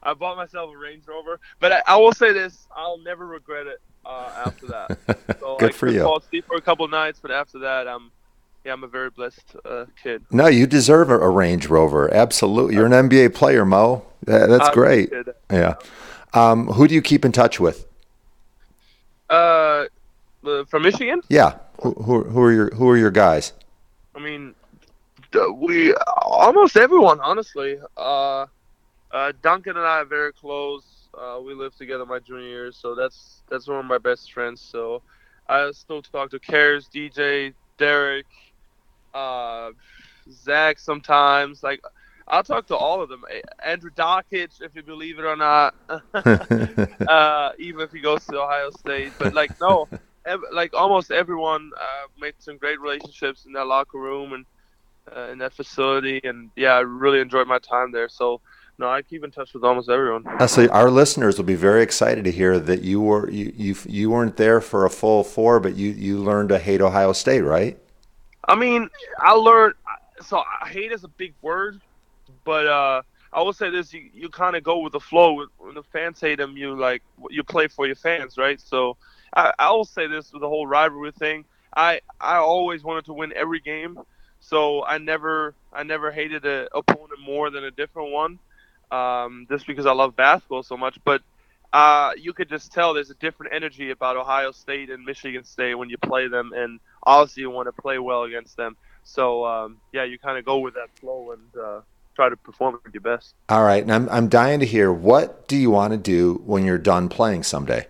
I bought myself a Range Rover, but I, I will say this: I'll never regret it uh, after that. [LAUGHS] So Good I for you. Fall asleep for a couple nights, but after that, I'm yeah, I'm a very blessed uh, kid. No, you deserve a, Range Rover. Absolutely, you're an NBA player, Mo. That's great. Yeah. Um, who do you keep in touch with? Uh, uh, from Michigan. Yeah. Who, who, who are your Who are your guys? I mean, we almost everyone, honestly. Uh, uh, Duncan and I are very close. Uh, we lived together my junior year, so that's that's one of my best friends. So I still talk to Caris, DJ, Derrick, uh, Zach sometimes. Like I'll talk to all of them. Andrew Dakich, if you believe it or not. [LAUGHS] uh, even if he goes to Ohio State, but like no, ev- like almost everyone uh, made some great relationships in that locker room and uh, in that facility, and yeah, I really enjoyed my time there. So no, I keep in touch with almost everyone. So our listeners will be very excited to hear that you were you you, you weren't there for a full four, but you you learned to hate Ohio State, right? I mean, I learned. So hate is a big word, but uh, I will say this: you, you kind of go with the flow. When the fans hate them, you like you play for your fans, right? So I, I will say this with the whole rivalry thing. I I always wanted to win every game, so I never I never hated an opponent more than a different one, um, just because I love basketball so much. But uh, you could just tell there's a different energy about Ohio State and Michigan State when you play them, and obviously you want to play well against them. So um, yeah, you kind of go with that flow and uh, try to perform at your best. All right, and I'm I'm dying to hear what do you want to do when you're done playing someday?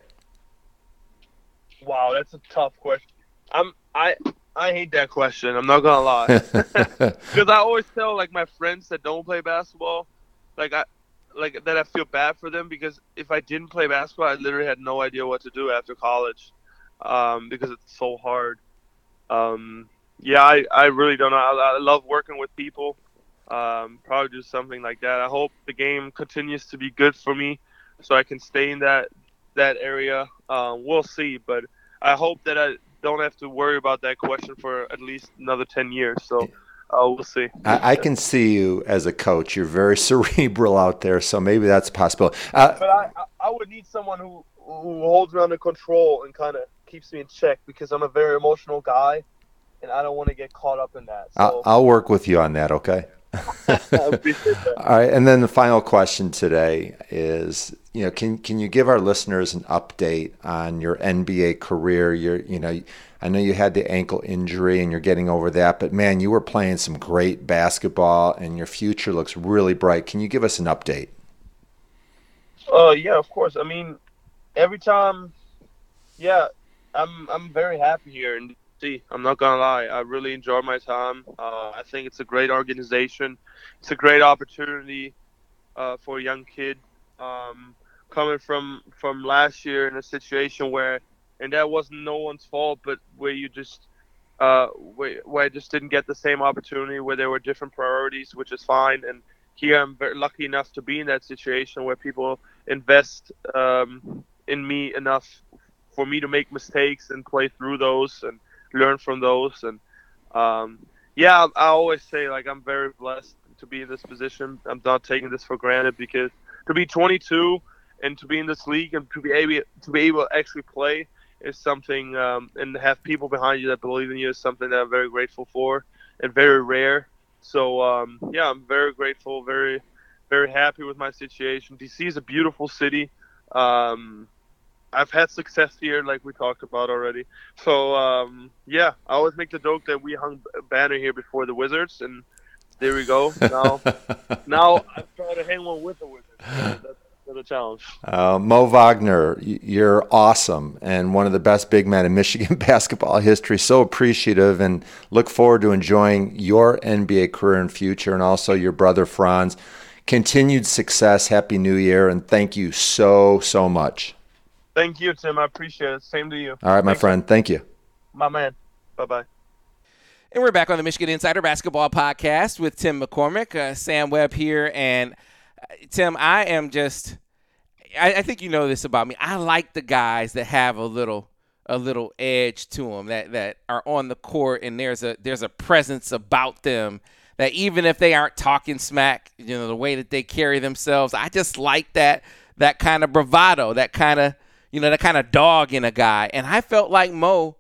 Wow, that's a tough question. I'm I I hate that question. I'm not gonna lie, [LAUGHS] because I always tell like my friends that don't play basketball, like I like that I feel bad for them because if I didn't play basketball, I literally had no idea what to do after college, um, because it's so hard. Um, yeah, I, I really don't know. I, I love working with people. Um, probably do something like that. I hope the game continues to be good for me, so I can stay in that that area. Um, we'll see, but I hope that I don't have to worry about that question for at least another ten years. So uh, we'll see. I, I can see you as a coach. You're very [LAUGHS] cerebral out there, so maybe that's a possibility. Uh, But I, I- I would need someone who who holds me under control and kind of keeps me in check because I'm a very emotional guy, and I don't want to get caught up in that. I'll, So I'll work with you on that. Okay. [LAUGHS] All right, and then the final question today is, you know, can can you give our listeners an update on your NBA career? You're, you know, I know you had the ankle injury and you're getting over that, but man, you were playing some great basketball and your future looks really bright. Can you give us an update? Uh, yeah, of course. I mean, every time, yeah, I'm I'm very happy here in DC. I'm not gonna lie. I really enjoy my time. Uh, I think it's a great organization. It's a great opportunity uh, for a young kid um, coming from from last year in a situation where, and that wasn't no one's fault, but where you just uh, where, where I just didn't get the same opportunity, where there were different priorities, which is fine. And here I'm very lucky enough to be in that situation where people invest um, in me enough for me to make mistakes and play through those and learn from those. And um, yeah, I always say like I'm very blessed to be in this position. I'm not taking this for granted because to be 22 and to be in this league and to be able to be able to actually play is something, um, and have people behind you that believe in you is something that I'm very grateful for and very rare. So um, yeah, I'm very grateful, very very happy with my situation. DC is a beautiful city. Um, I've had success here, like we talked about already. So um, yeah, I always make the joke that we hung a banner here before the Wizards, and there we go. Now, [LAUGHS] now I'm trying to hang one with the Wizards. So that's the challenge. Uh, Mo Wagner, you're awesome and one of the best big men in Michigan [LAUGHS] basketball history. So appreciative and look forward to enjoying your NBA career and future and also your brother Franz. Continued success. Happy New Year. And thank you so, so much. Thank you, Tim. I appreciate it. Same to you. All right, my Thank you. friend. Thank you. My man. Bye bye. And we're back on the Michigan Insider Basketball Podcast with Tim McCormick, uh, Sam Webb here, and uh, Tim, I am just, I, I think you know this about me. I like the guys that have a little, a little edge to them that that are on the court, and there's a there's a presence about them that even if they aren't talking smack, you know, the way that they carry themselves, I just like that that kind of bravado, that kind of you know that kind of dog in a guy, and I felt like Mo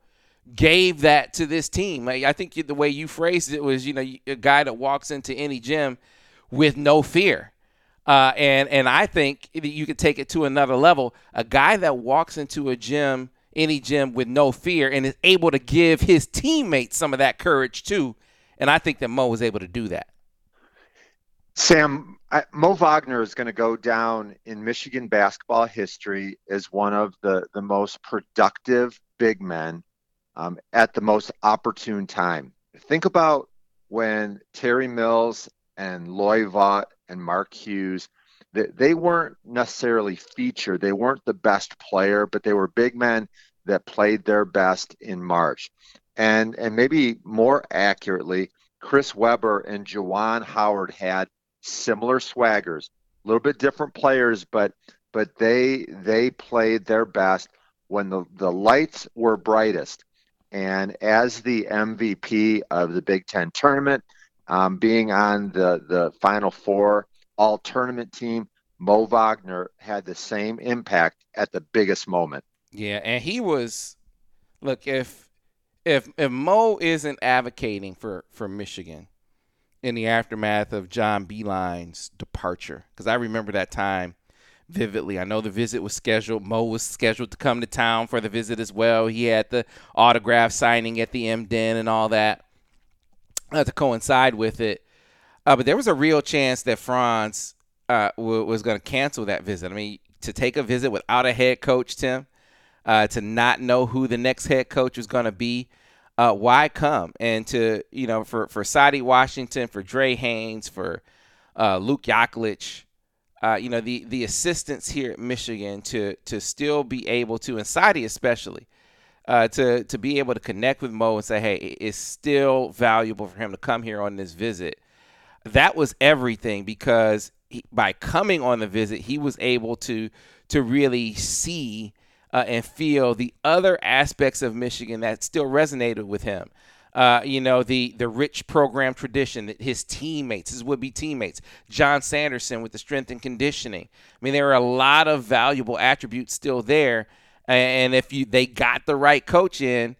gave that to this team. I think the way you phrased it was, you know, a guy that walks into any gym with no fear. Uh, and and I think you could take it to another level. A guy that walks into a gym, any gym, with no fear, and is able to give his teammates some of that courage too. And I think that Mo was able to do that. Sam, I, Mo Wagner is going to go down in Michigan basketball history as one of the, the most productive big men um, at the most opportune time. Think about when Terry Mills and Loy Vaught and Mark Hughes, they, they weren't necessarily featured. They weren't the best player, but they were big men that played their best in March. And and maybe more accurately, Chris Webber and Juwan Howard had similar swaggers, a little bit different players, but but they they played their best when the, the lights were brightest. And as the MVP of the Big Ten tournament, um, being on the, the Final Four all tournament team, Mo Wagner had the same impact at the biggest moment. Yeah, and he was look if if if Mo isn't advocating for for Michigan in the aftermath of John Beilein's departure, because I remember that time vividly. I know the visit was scheduled. Mo was scheduled to come to town for the visit as well. He had the autograph signing at the M Den and all that uh, to coincide with it. Uh, but there was a real chance that Franz uh, w- was going to cancel that visit. I mean, to take a visit without a head coach, Tim, uh, to not know who the next head coach was going to be, uh, why come? And to you know, for for Saddi Washington, for Dre Haynes, for uh, Luke Yaklich, uh, you know, the the assistants here at Michigan to to still be able to, and Saddi especially, uh, to to be able to connect with Mo and say, hey, it's still valuable for him to come here on this visit. That was everything because he, by coming on the visit, he was able to to really see uh, and feel the other aspects of Michigan that still resonated with him. Uh, you know the the rich program tradition that his teammates, his would be teammates, Jon Sanderson with the strength and conditioning. I mean, there are a lot of valuable attributes still there and if you they got the right coach in,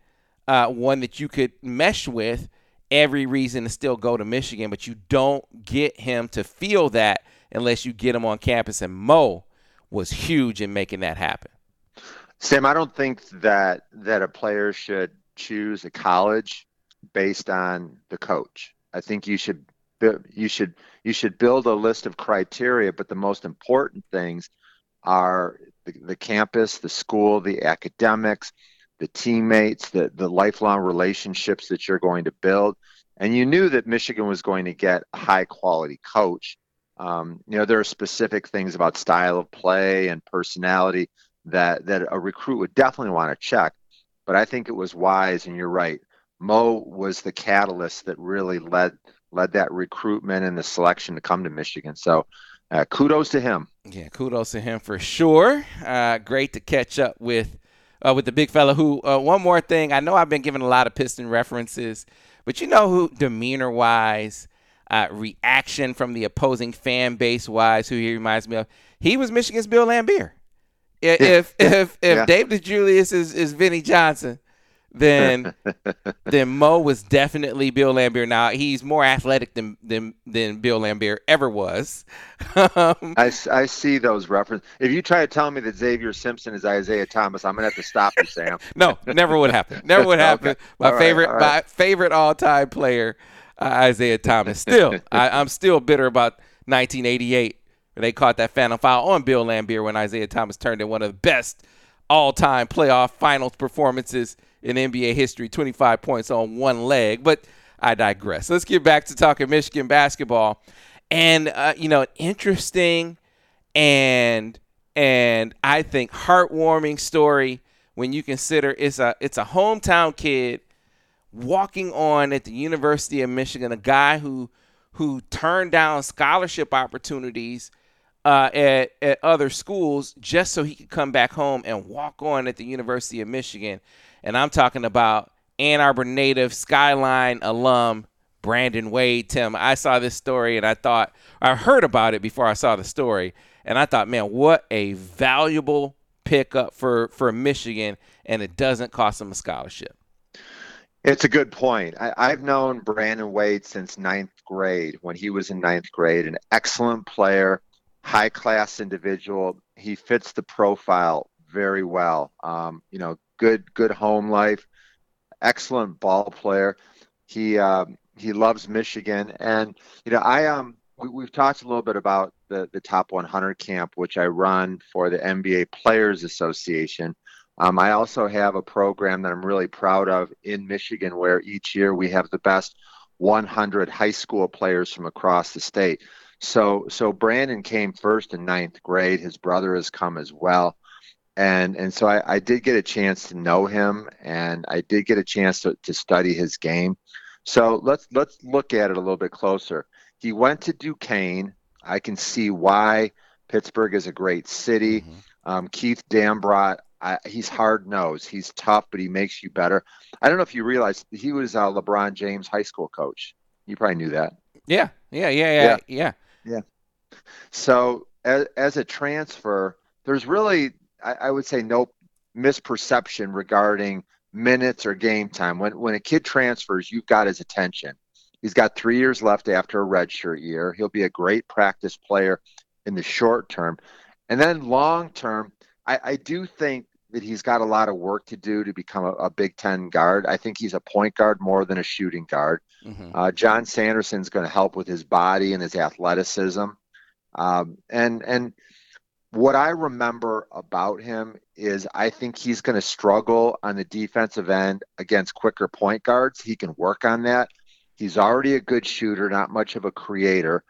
uh, one that you could mesh with, every reason to still go to Michigan. But you don't get him to feel that unless you get him on campus. And Mo was huge in making that happen. Sam, I don't think that that a player should choose a college based on the coach. I think you should you should you should build a list of criteria, but the most important things are the, the campus, the school, the academics, the teammates, the, the lifelong relationships that you're going to build. And you knew that Michigan was going to get a high quality coach. Um, you know, there are specific things about style of play and personality that, that a recruit would definitely want to check. But I think it was wise, and you're right. Mo was the catalyst that really led led that recruitment and the selection to come to Michigan. So uh, kudos to him. Yeah, kudos to him for sure. Uh, great to catch up with uh, with the big fella. Who uh, one more thing? I know I've been giving a lot of Piston references, but you know who demeanor wise, uh, reaction from the opposing fan base wise, who he reminds me of. He was Michigan's Bill Laimbeer. If [LAUGHS] yeah. if if, if yeah. Dave DeJulius is is Vinnie Johnson, then [LAUGHS] then Mo was definitely Bill Laimbeer. Now he's more athletic than than, than Bill Laimbeer ever was. [LAUGHS] um, I, I see those references. If you try to tell me that Xavier Simpson is Isiah Thomas, I'm gonna have to stop you, Sam. no, never would happen. Never would happen. okay. My all favorite right, right. my favorite all time player, uh, Isiah Thomas. Still, I, I'm still bitter about 1988. They caught that phantom foul on Bill Laimbeer when Isiah Thomas turned in one of the best all-time playoff finals performances in NBA history, 25 points on one leg. But I digress. Let's get back to talking Michigan basketball. And uh, you know, interesting and and I think heartwarming story when you consider it's a it's a hometown kid walking on at the University of Michigan, a guy who who turned down scholarship opportunities uh, at, at other schools just so he could come back home and walk on at the University of Michigan. And I'm talking about Ann Arbor native Skyline alum Brandon Wade. Tim, I saw this story and I thought, I heard about it before I saw the story. And I thought, man, what a valuable pickup for, for Michigan. And it doesn't cost them a scholarship. It's a good point. I, have known Brandon Wade since ninth grade when he was in ninth grade. An excellent player, high class individual. He fits the profile very well. Um, you know, good good home life, excellent ball player. He um, he loves Michigan, and you know, I um we, have talked a little bit about the the top 100 camp, which I run for the NBA Players Association. Um, I also have a program that I'm really proud of in Michigan, where each year we have the best 100 high school players from across the state. So, so Brandon came first in ninth grade. His brother has come as well, and and so I, I did get a chance to know him, and I did get a chance to, to study his game. So let's let's look at it a little bit closer. He went to Duquesne. I can see why Pittsburgh is a great city. Mm-hmm. Um, Keith Dambrot I, he's hard nosed. He's tough, but he makes you better. I don't know if you realize he was uh, LeBron James' high school coach. You probably knew that. Yeah, yeah, yeah, yeah, yeah. Yeah. So as, as a transfer, there's really, I, I would say, no misperception regarding minutes or game time. When when a kid transfers, you've got his attention. He's got three years left after a redshirt year. He'll be a great practice player in the short term, and then long term, I, I do think that he's got a lot of work to do to become a, a, Big Ten guard. I think he's a point guard more than a shooting guard. Mm-hmm. Uh, Jon Sanderson's going to help with his body and his athleticism. Um, and and what I remember about him is I think he's going to struggle on the defensive end against quicker point guards. He can work on that. He's already a good shooter, not much of a creator.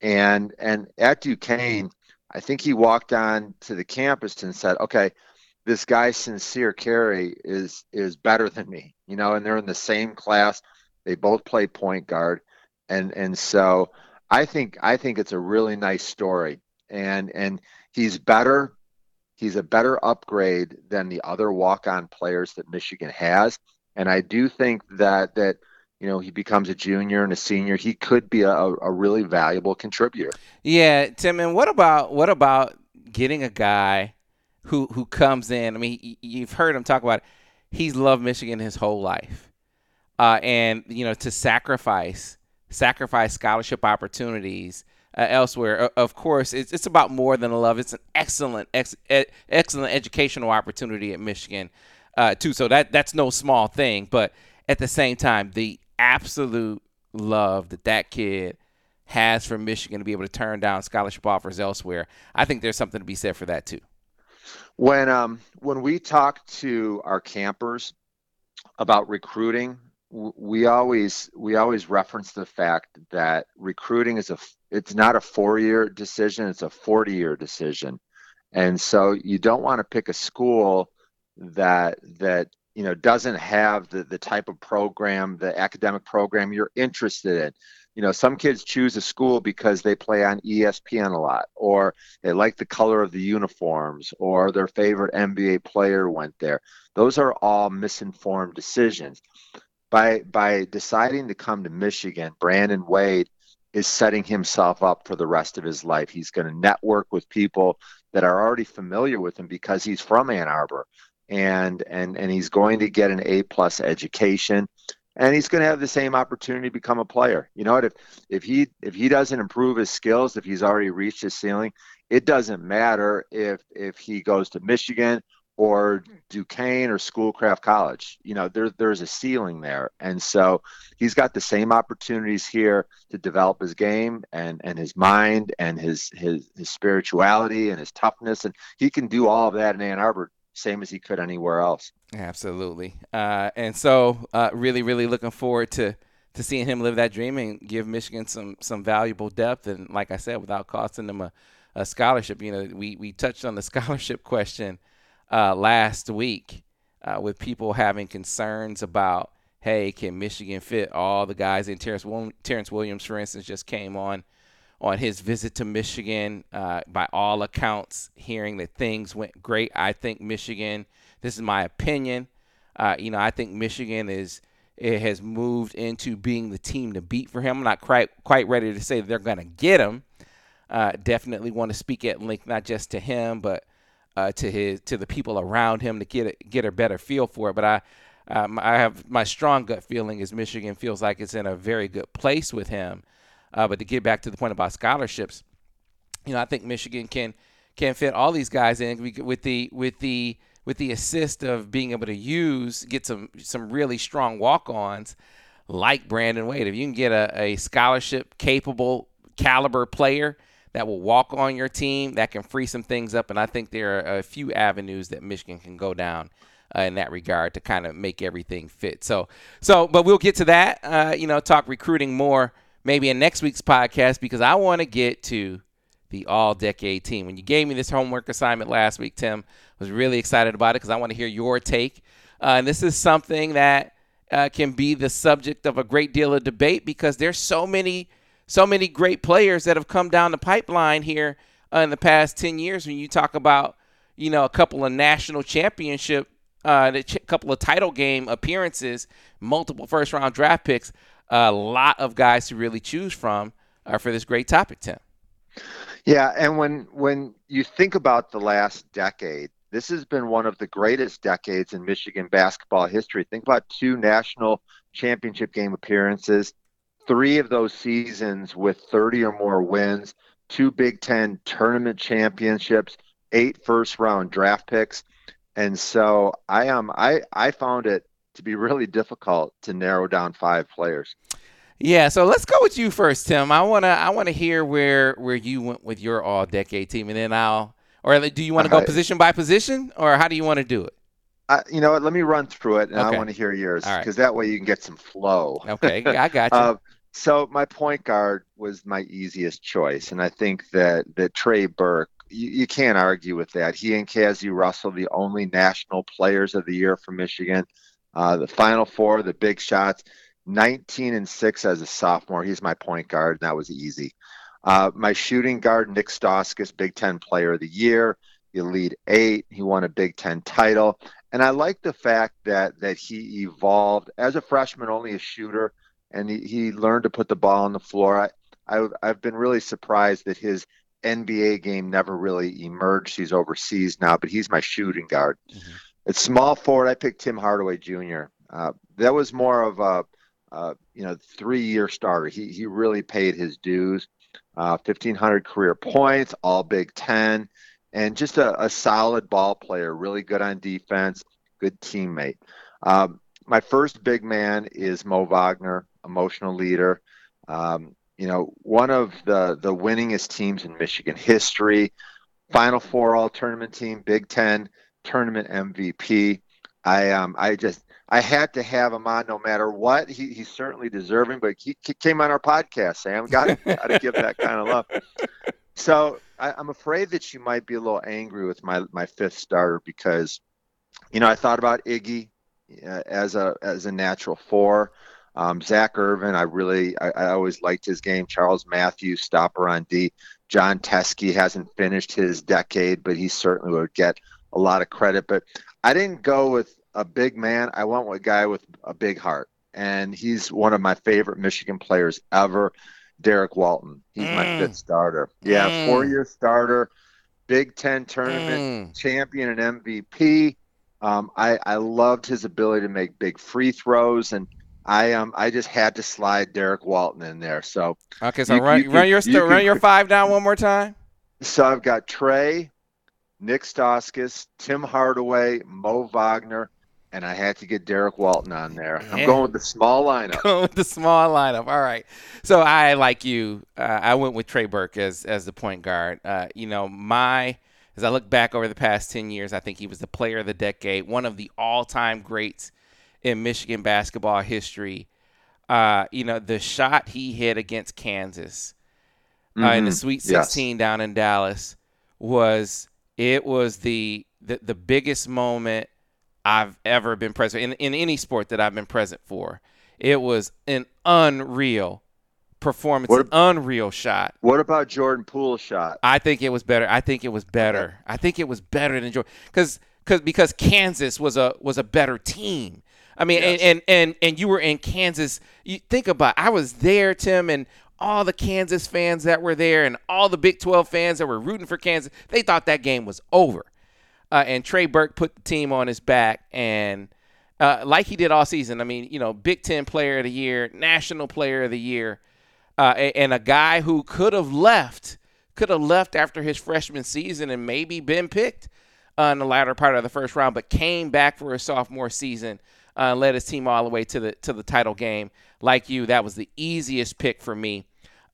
And and at Duquesne, I think he walked on to the campus and said, "Okay, this guy Sincere Carry is is better than me, you know, and they're in the same class. They both play point guard, and and so I think I think it's a really nice story, and and he's better. He's a better upgrade than the other walk-on players that Michigan has, and I do think that that you know he becomes a junior and a senior, he could be a, a really valuable contributor. Yeah, Tim. And what about what about getting a guy? Who who comes in. I mean, you've heard him talk about it. He's loved Michigan his whole life, uh, and you know to sacrifice sacrifice scholarship opportunities uh, elsewhere. Of course, it's it's about more than a love. It's an excellent ex, excellent educational opportunity at Michigan uh, too. So that that's no small thing. But at the same time, the absolute love that that kid has for Michigan to be able to turn down scholarship offers elsewhere, I think there's something to be said for that too. When um when we talk to our campers about recruiting, we always we always reference the fact that recruiting is a it's not a four year decision; it's a forty year decision, and so you don't want to pick a school that that you know doesn't have the the type of program, the academic program you're interested in you know some kids choose a school because they play on espn a lot or they like the color of the uniforms or their favorite nba player went there. Those are all misinformed decisions. By by deciding to come to michigan brandon wade is setting himself up for the rest of his life. He's going to network with people that are already familiar with him because he's from ann arbor and and and he's going to get an a plus education and he's going to have the same opportunity to become a player. You know what? If if he if he doesn't improve his skills, if he's already reached his ceiling, it doesn't matter if if he goes to Michigan or Duquesne or Schoolcraft College. You know, there there's a ceiling there, and so he's got the same opportunities here to develop his game and and his mind and his his his spirituality and his toughness, and he can do all of that in Ann Arbor same as he could anywhere else. Absolutely. Uh, and so, uh, really, really looking forward to to seeing him live that dream and give Michigan some some valuable depth. And like I said, without costing them a, a scholarship, you know, we we touched on the [LAUGHS] scholarship question uh, last week uh, with people having concerns about, hey, can Michigan fit all the guys in? Terrence, Terrence Williams, for instance, just came on on his visit to Michigan. Uh, by all accounts, hearing that things went great. I think Michigan. This is my opinion. Uh, you know, I think Michigan is it has moved into being the team to beat for him. I'm not quite quite ready to say they're going to get him. Uh, definitely want to speak at length, not just to him, but uh, to his to the people around him to get a, get a better feel for it. But I um, I have my strong gut feeling is Michigan feels like it's in a very good place with him. Uh, but to get back to the point about scholarships, you know, I think Michigan can can fit all these guys in with the with the with the assist of being able to use get some some really strong walk-ons like Brandon Wade. If you can get a, a scholarship capable caliber player that will walk on your team, that can free some things up, and I think there are a few avenues that Michigan can go down. Uh, in that regard, to kind of make everything fit. So, so, but we'll get to that. Uh, you know, talk recruiting more maybe in next week's podcast because I want to get to the all decade team. When you gave me this homework assignment last week, Tim, I was really excited about it because I want to hear your take. Uh, and this is something that uh, can be the subject of a great deal of debate because there's so many, so many great players that have come down the pipeline here uh, in the past 10 years. When you talk about, you know, a couple of national championship, uh, a ch- couple of title game appearances, multiple first round draft picks, a lot of guys to really choose from uh, for this great topic, Tim. Yeah, and when when you think about the last decade, this has been one of the greatest decades in Michigan basketball history. Think about two national championship game appearances, three of those seasons with 30 or more wins, two Big 10 tournament championships, eight first round draft picks. And so I am um, I I found it to be really difficult to narrow down five players. Yeah, so let's go with you first, Tim. I wanna I wanna hear where where you went with your all decade team, and then I'll or do you want to go position by position, or how do you want to do it? Uh, you know what? Let me run through it, and okay. I want to hear yours because right. that way you can get some flow. Okay, I got [LAUGHS] you. uh, so my point guard was my easiest choice, and I think that that Trey Burke, you, you can't argue with that. He and Cazzie Russell, the only national players of the year for Michigan, uh, the Final Four, the big shots. 19 and 6 as a sophomore. He's my point guard, and that was easy. Uh, my shooting guard, Nick Stauskas, Big Ten Player of the Year, Elite Eight. He won a Big Ten title. And I like the fact that that he evolved as a freshman, only a shooter, and he, he learned to put the ball on the floor. I, I, I've been really surprised that his NBA game never really emerged. He's overseas now, but he's my shooting guard. Mm-hmm. At small forward, I picked Tim Hardaway Jr. Uh, that was more of a you know, three-year starter. He he really paid his dues. Uh, 1,500 career points, all Big Ten, and just a, a, solid ball player. Really good on defense, good teammate. Um, my first big man is Mo Wagner, emotional leader. Um, you know, one of the the winningest teams in Michigan history. Final Four All Tournament team, Big Ten tournament MVP. I um I just I had to have him on no matter what. He, he's certainly deserving, but he, he came on our podcast, Sam. Got got to give that kind of love. So I, I'm afraid that you might be a little angry with my my fifth starter because, you know, I thought about Iggy uh, as a as a natural four. Um, Zach Irvin, I really I, I, always liked his game. Charles Matthews, stopper on D. Jon Teske hasn't finished his decade, but he certainly would get a lot of credit. But I didn't go with a big man. I went with a guy with a big heart, and he's one of my favorite Michigan players ever. Derrick Walton. He's mm. my fifth starter. Yeah, mm. four year starter, Big Ten tournament mm. champion and MVP. Um, I, I loved his ability to make big free throws, and I um I just had to slide Derrick Walton in there. So okay, so you, run, you run your you run your five down one more time. So I've got Trey, Nick Stauskas, Tim Hardaway, Mo Wagner, and I had to get Derrick Walton on there. I'm going with the small lineup. [LAUGHS] Going with the small lineup. All right. So I, like you, uh, I went with Trey Burke as as the point guard. Uh, you know, my as I look back over the past ten years, I think he was the player of the decade, one of the all time greats in Michigan basketball history. Uh, you know, the shot he hit against Kansas mm-hmm. in the mm-hmm. Sweet 16 yes. down in Dallas was it was the the, the biggest moment I've ever been present in, in any sport that I've been present for. It was an unreal performance, what, an unreal shot. What about Jordan Poole's shot? I think it was better. I think it was better. I think it was better than Jordan because because because Kansas was a was a better team. I mean, yes. and, and and and you were in Kansas. You think about I was there, Tim, and all the Kansas fans that were there, and all the Big 12 fans that were rooting for Kansas. They thought that game was over uh, and Trey Burke put the team on his back and uh, like he did all season. I mean, you know, Big Ten Player of the Year, National Player of the Year, uh, and a guy who could have left, could have left after his freshman season and maybe been picked uh, in the latter part of the first round, but came back for his sophomore season, uh, led his team all the way to the to the title game. Like you, that was the easiest pick for me.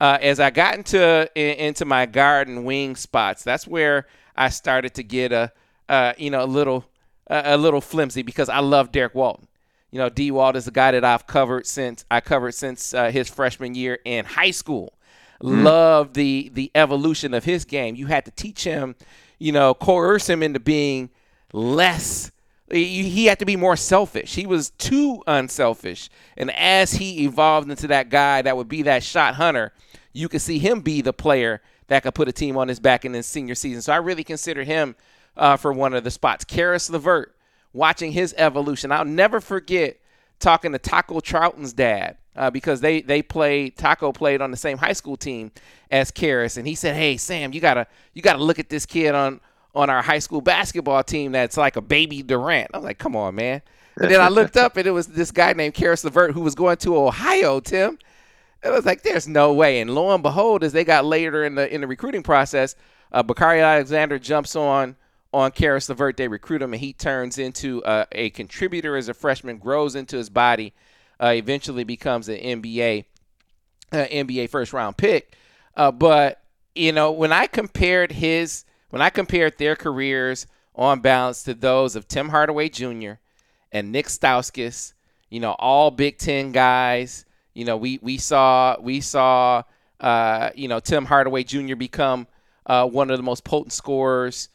Uh, as I got into into my garden wing spots, that's where I started to get a uh, you know a little a little flimsy because I love Derrick Walton. You know, D. Walt is a guy that I've covered since I covered since uh, his freshman year in high school. Mm-hmm. Love the the evolution of his game. You had to teach him, you know, coerce him into being less. He had to be more selfish. He was too unselfish. And as he evolved into that guy that would be that shot hunter, you could see him be the player that could put a team on his back in his senior season. So I really consider him uh, for one of the spots. Caris LeVert, watching his evolution. I'll never forget talking to Taco Charlton's dad uh, because they they played Taco played on the same high school team as Caris, and he said, "Hey Sam, you gotta you gotta look at this kid on on our high school basketball team that's like a baby Durant." I was like, "Come on, man." And then I [LAUGHS] looked up, and it was this guy named Caris LeVert who was going to Ohio, Tim. It was like, there's no way. And lo and behold, as they got later in the in the recruiting process, uh, Bakari Alexander jumps on on Caris LeVert. They recruit him, and he turns into uh, a contributor as a freshman, grows into his body, uh, eventually becomes an NBA uh, NBA first round pick. Uh, but you know, when I compared his, when I compared their careers on balance to those of Tim Hardaway Jr. and Nick Stauskas, you know, all Big Ten guys. You know, we we saw we saw uh, you know Tim Hardaway Jr. become uh, one of the most potent scorers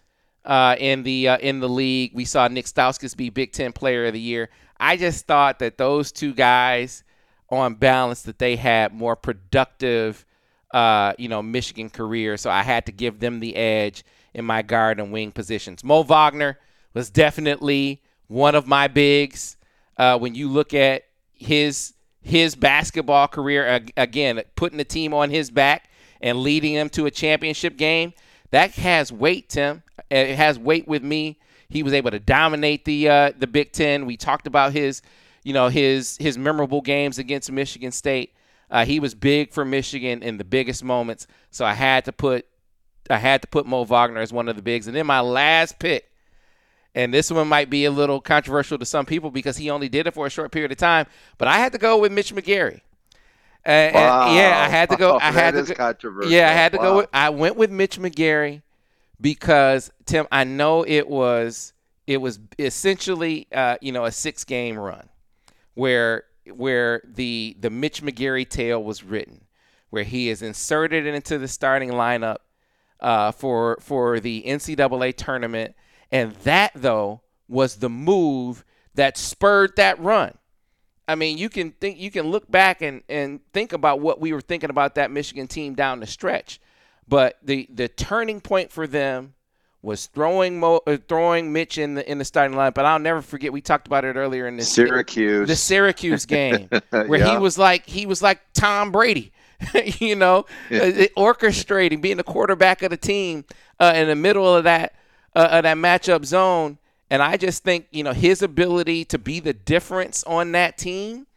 uh, in the uh, in the league. We saw Nick Stauskas be Big Ten Player of the Year. I just thought that those two guys, on balance, that they had more productive, uh, you know, Michigan careers. So I had to give them the edge in my guard and wing positions. Mo Wagner was definitely one of my bigs. Uh, when you look at his his basketball career, again, putting the team on his back and leading them to a championship game, that has weight, Tim. It has weight with me. He was able to dominate the uh, the Big Ten. We talked about his, you know, his his memorable games against Michigan State. Uh, he was big for Michigan in the biggest moments. So I had to put I had to put Mo Wagner as one of the bigs. And then my last pick, and this one might be a little controversial to some people because he only did it for a short period of time, but I had to go with Mitch McGary. Uh, wow. [LAUGHS] yeah, I had to go. I had to go. Yeah, I had to wow. go. With, I went with Mitch McGary because Tim, I know it was it was essentially uh, you know a six game run where where the the Mitch McGary tale was written, where he is inserted into the starting lineup uh, for for the NCAA tournament, and that though was the move that spurred that run. I mean, you can think you can look back and, and think about what we were thinking about that Michigan team down the stretch. But the the turning point for them was throwing Mo, uh, throwing Mitch in the in the starting line. But I'll never forget we talked about it earlier in this Syracuse the Syracuse game [LAUGHS] where yeah. he was like he was like Tom Brady. [LAUGHS] you know, yeah. uh, orchestrating, being the quarterback of the team uh, in the middle of that uh, of that matchup zone. And I just think you know his ability to be the difference on that team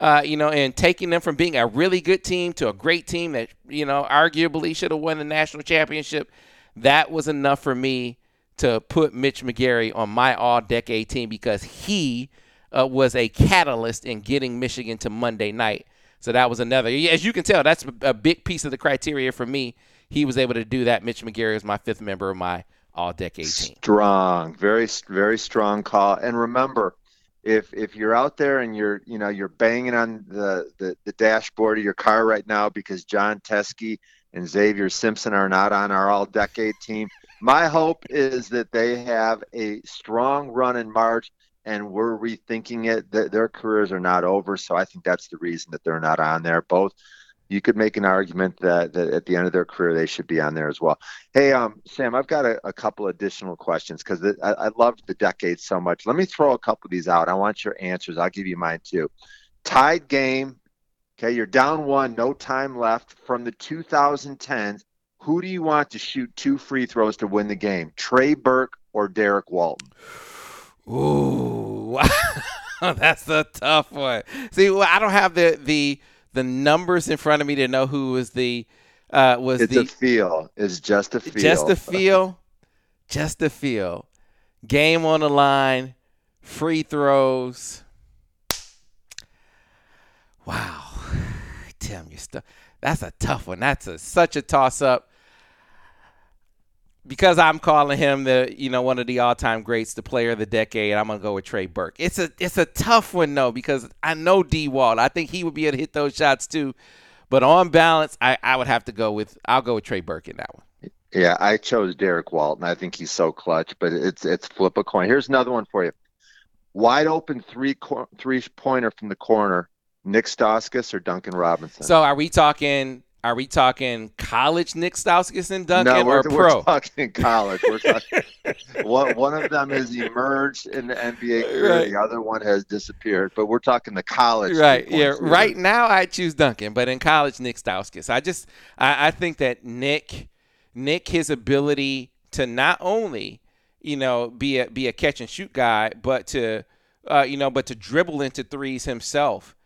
uh, you know, and taking them from being a really good team to a great team that, you know, arguably should have won the national championship, that was enough for me to put Mitch McGary on my all decade team because he uh, was a catalyst in getting Michigan to Monday night. So that was another, as you can tell, that's a big piece of the criteria for me. He was able to do that. Mitch McGary is my fifth member of my all decade team. Strong, very, very strong call. And remember, if if you're out there and you're you know you're banging on the, the, the dashboard of your car right now because Jon Teske and Xavier Simpson are not on our all decade team, my hope is that they have a strong run in March and we're rethinking it. That their careers are not over, so I think that's the reason that they're not on there. Both you could make an argument that, that at the end of their career they should be on there as well. Hey, um, Sam, I've got a, a couple additional questions because I, I loved the decade so much. Let me throw a couple of these out. I want your answers. I'll give you mine too. Tied game. Okay, you're down one, no time left from the 2010s. Who do you want to shoot two free throws to win the game? Trey Burke or Derrick Walton? Ooh. Wow [LAUGHS] That's a tough one. See, well, I don't have the the the numbers in front of me to know who was the uh was It's the a feel. It's just a feel. just a feel, just a feel. Game on the line, free throws. Wow, [SIGHS] Tim, you're stuff. That's a tough one. That's a, such a toss up. Because I'm calling him the, you know, one of the all-time greats, the player of the decade. I'm gonna go with Trey Burke. It's a, it's a tough one though because I know D. Walt. I think he would be able to hit those shots too. But on balance, I, I would have to go with, I'll go with Trey Burke in that one. Yeah, I chose Derrick Walton. I think he's so clutch, but it's it's flip a coin. Here's another one for you. Wide open three cor- three pointer from the corner. Nick Stauskas or Duncan Robinson? So are we talking? Are we talking college Nick Stauskas and Duncan no, we're, or we're pro? talking college. We're talking, [LAUGHS] one, one of them has emerged in the NBA career. Right. The other one has disappeared. But we're talking the college. Right. Yeah. Right now, I choose Duncan, but in college, Nick Stauskas. I just, I, I think that Nick, Nick, his ability to not only, you know, be a be a catch and shoot guy, but to, uh, you know, but to dribble into threes himself.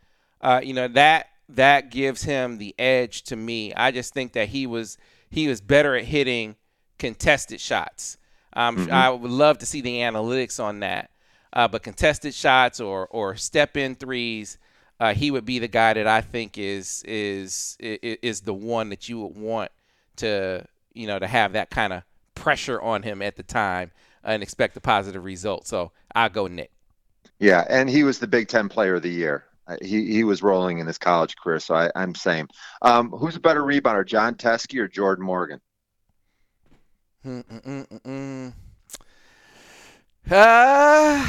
Uh, you know that that gives him the edge to me. I just think that he was he was better at hitting contested shots. Um, I would love to see the analytics on that. Uh, but contested shots or or step in threes, uh, he would be the guy that I think is is is, the one that you would want to you know to have that kind of pressure on him at the time and expect a positive result. So I'll go Nick. Yeah, and he was the Big Ten Player of the Year. Uh, He he was rolling in his college career, so I, I'm same. Um, who's a better rebounder, Jon Teske or Jordan Morgan? Uh,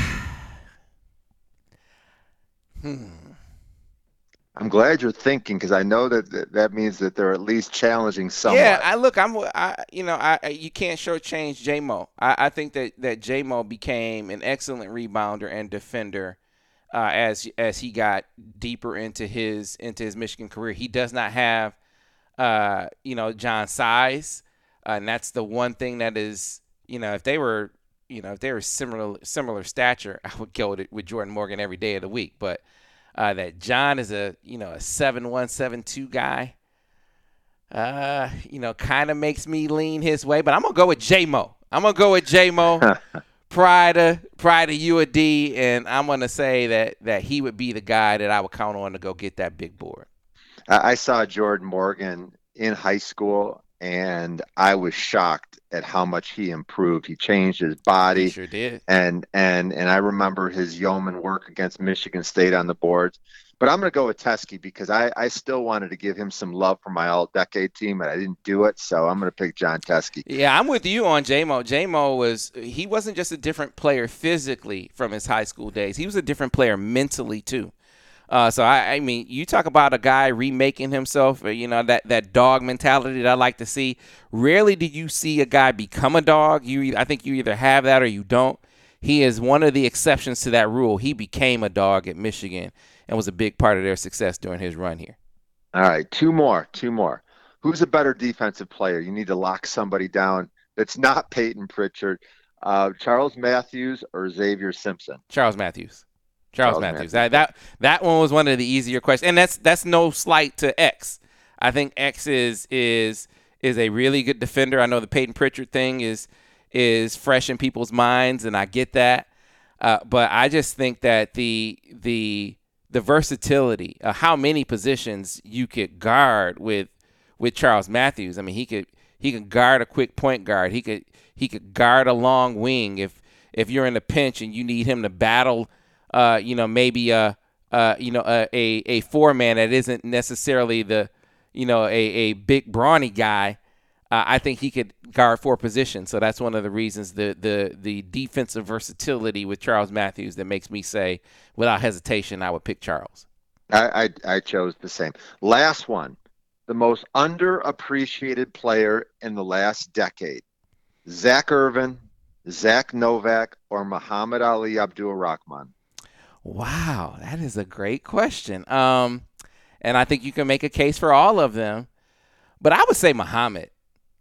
hmm. I'm glad you're thinking because I know that that means that they're at least challenging somewhat. Yeah, I look. I'm. I you know. I I- you can't shortchange J Mo. I, I think that that J Mo became an excellent rebounder and defender uh, as as he got deeper into his into his Michigan career. He does not have, uh, you know, Jon size, uh, and that's the one thing that is, you know, if they were, you know, if they were similar similar stature, [LAUGHS] I would go with, Jordan Morgan every day of the week. But uh, that Jon is a you know a seven one seven two guy uh, you know, kind of makes me lean his way. But I'm gonna go with J Mo. I'm gonna go with J Mo. [LAUGHS] prior to prior to UAD, and I'm gonna say that that he would be the guy that I would count on to go get that big board. I saw Jordan Morgan in high school, and I was shocked at how much he improved. He changed his He body, sure did. and and and I remember his yeoman work against Michigan State on the boards. But I'm going to go with Teske because I, I still wanted to give him some love for my all-decade team, and I didn't do it. So I'm going to pick Jon Teske. Yeah, I'm with you on JMO. JMO was he wasn't just a different player physically from his high school days. He was a different player mentally too. Uh, so I, I mean, you talk about a guy remaking himself. uh, You know that that dog mentality that I like to see. Rarely do you see a guy become a dog. You, I think you either have that or you don't. He is one of the exceptions to that rule. He became a dog at Michigan and was a big part of their success during his run here. All right, two more, two more. Who's a better defensive player? You need to lock somebody down that's not Payton Pritchard, uh, Charles Matthews or Xavier Simpson. Charles Matthews. Charles, Charles Matthews. Matthews. That, that that one was one of the easier questions, and that's that's no slight to X. I think X is is is a really good defender. I know the Payton Pritchard thing is is fresh in people's minds, and I get that. Uh, but I just think that the the the versatility, uh, how many positions you could guard with with Charles Matthews. I mean, he could he could guard a quick point guard. He could he could guard a long wing if if you're in a pinch and you need him to battle, uh, you know, maybe a uh, you know a a, a four man that isn't necessarily the you know a a big brawny guy. Uh, I think he could guard four positions. So that's one of the reasons the the the defensive versatility with Charles Matthews that makes me say without hesitation I would pick Charles. I, I, I chose the same. Last one, the most underappreciated player in the last decade: Zak Irvin, Zach Novak, or Muhammad Ali Abdur Rahkman. Wow, that is a great question. Um, and I think you can make a case for all of them, but I would say Muhammad.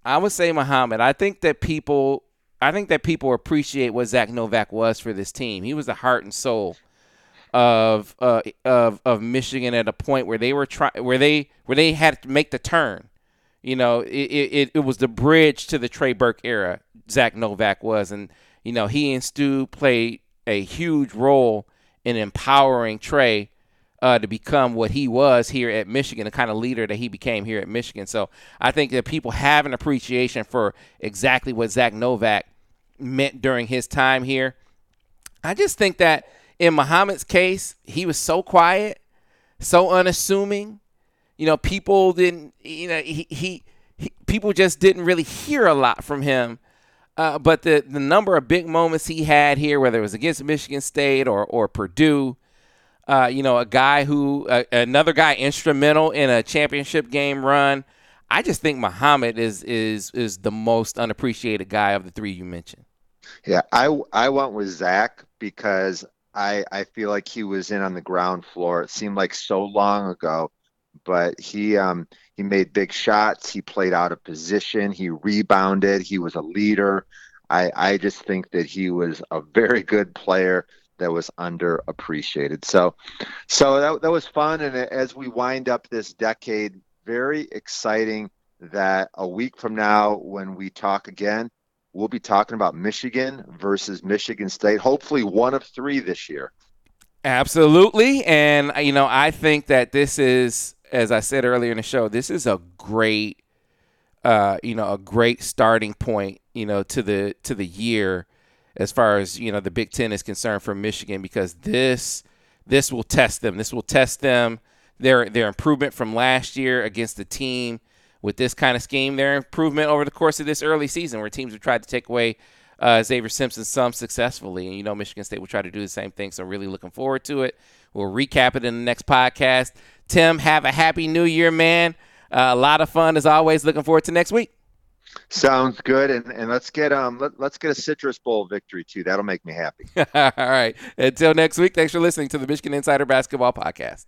I would say Muhammad. I think that people, I think that people appreciate what Zach Novak was for this team. He was the heart and soul of uh, of of Michigan at a point where they were trying where they where they had to make the turn. You know, it, it, it was the bridge to the Trey Burke era. Zach Novak was, and you know he and Stu played a huge role in empowering Trey uh, to become what he was here at Michigan, the kind of leader that he became here at Michigan. So I think that people have an appreciation for exactly what Zach Novak meant during his time here. I just think that in Muhammad's case, he was so quiet, so unassuming. You know, people didn't. You know, he, he, he people just didn't really hear a lot from him. Uh, but the the number of big moments he had here, whether it was against Michigan State or or Purdue, uh, you know, a guy who uh, another guy instrumental in a championship game run. I just think Muhammad is is is the most unappreciated guy of the three you mentioned. Yeah, I I went with Zach because I I feel like he was in on the ground floor. It seemed like so long ago, but he um he made big shots. He played out of position. He rebounded. He was a leader. I I just think that he was a very good player that was underappreciated. So so that that was fun. And as we wind up this decade, very exciting that a week from now when we talk again we'll be talking about Michigan versus Michigan State. Hopefully, one of three this year. Absolutely. And, you know, I think that this is, as I said earlier in the show, this is a great. Uh, you know, a great starting point, you know, to the to the year as far as, you know, the Big Ten is concerned for Michigan because this this will test them. This will test them their their improvement from last year against the team with this kind of scheme, their improvement over the course of this early season, where teams have tried to take away uh, Xavier Simpson some successfully. And you know, Michigan State will try to do the same thing. So, really looking forward to it. We'll recap it in the next podcast. Tim, have a happy new year, man. Uh, a lot of fun as always. Looking forward to next week. Sounds good, and, and let's get um let, let's get a Citrus Bowl victory too. That'll make me happy. [LAUGHS] All right. Until next week, thanks for listening to the Michigan Insider Basketball Podcast.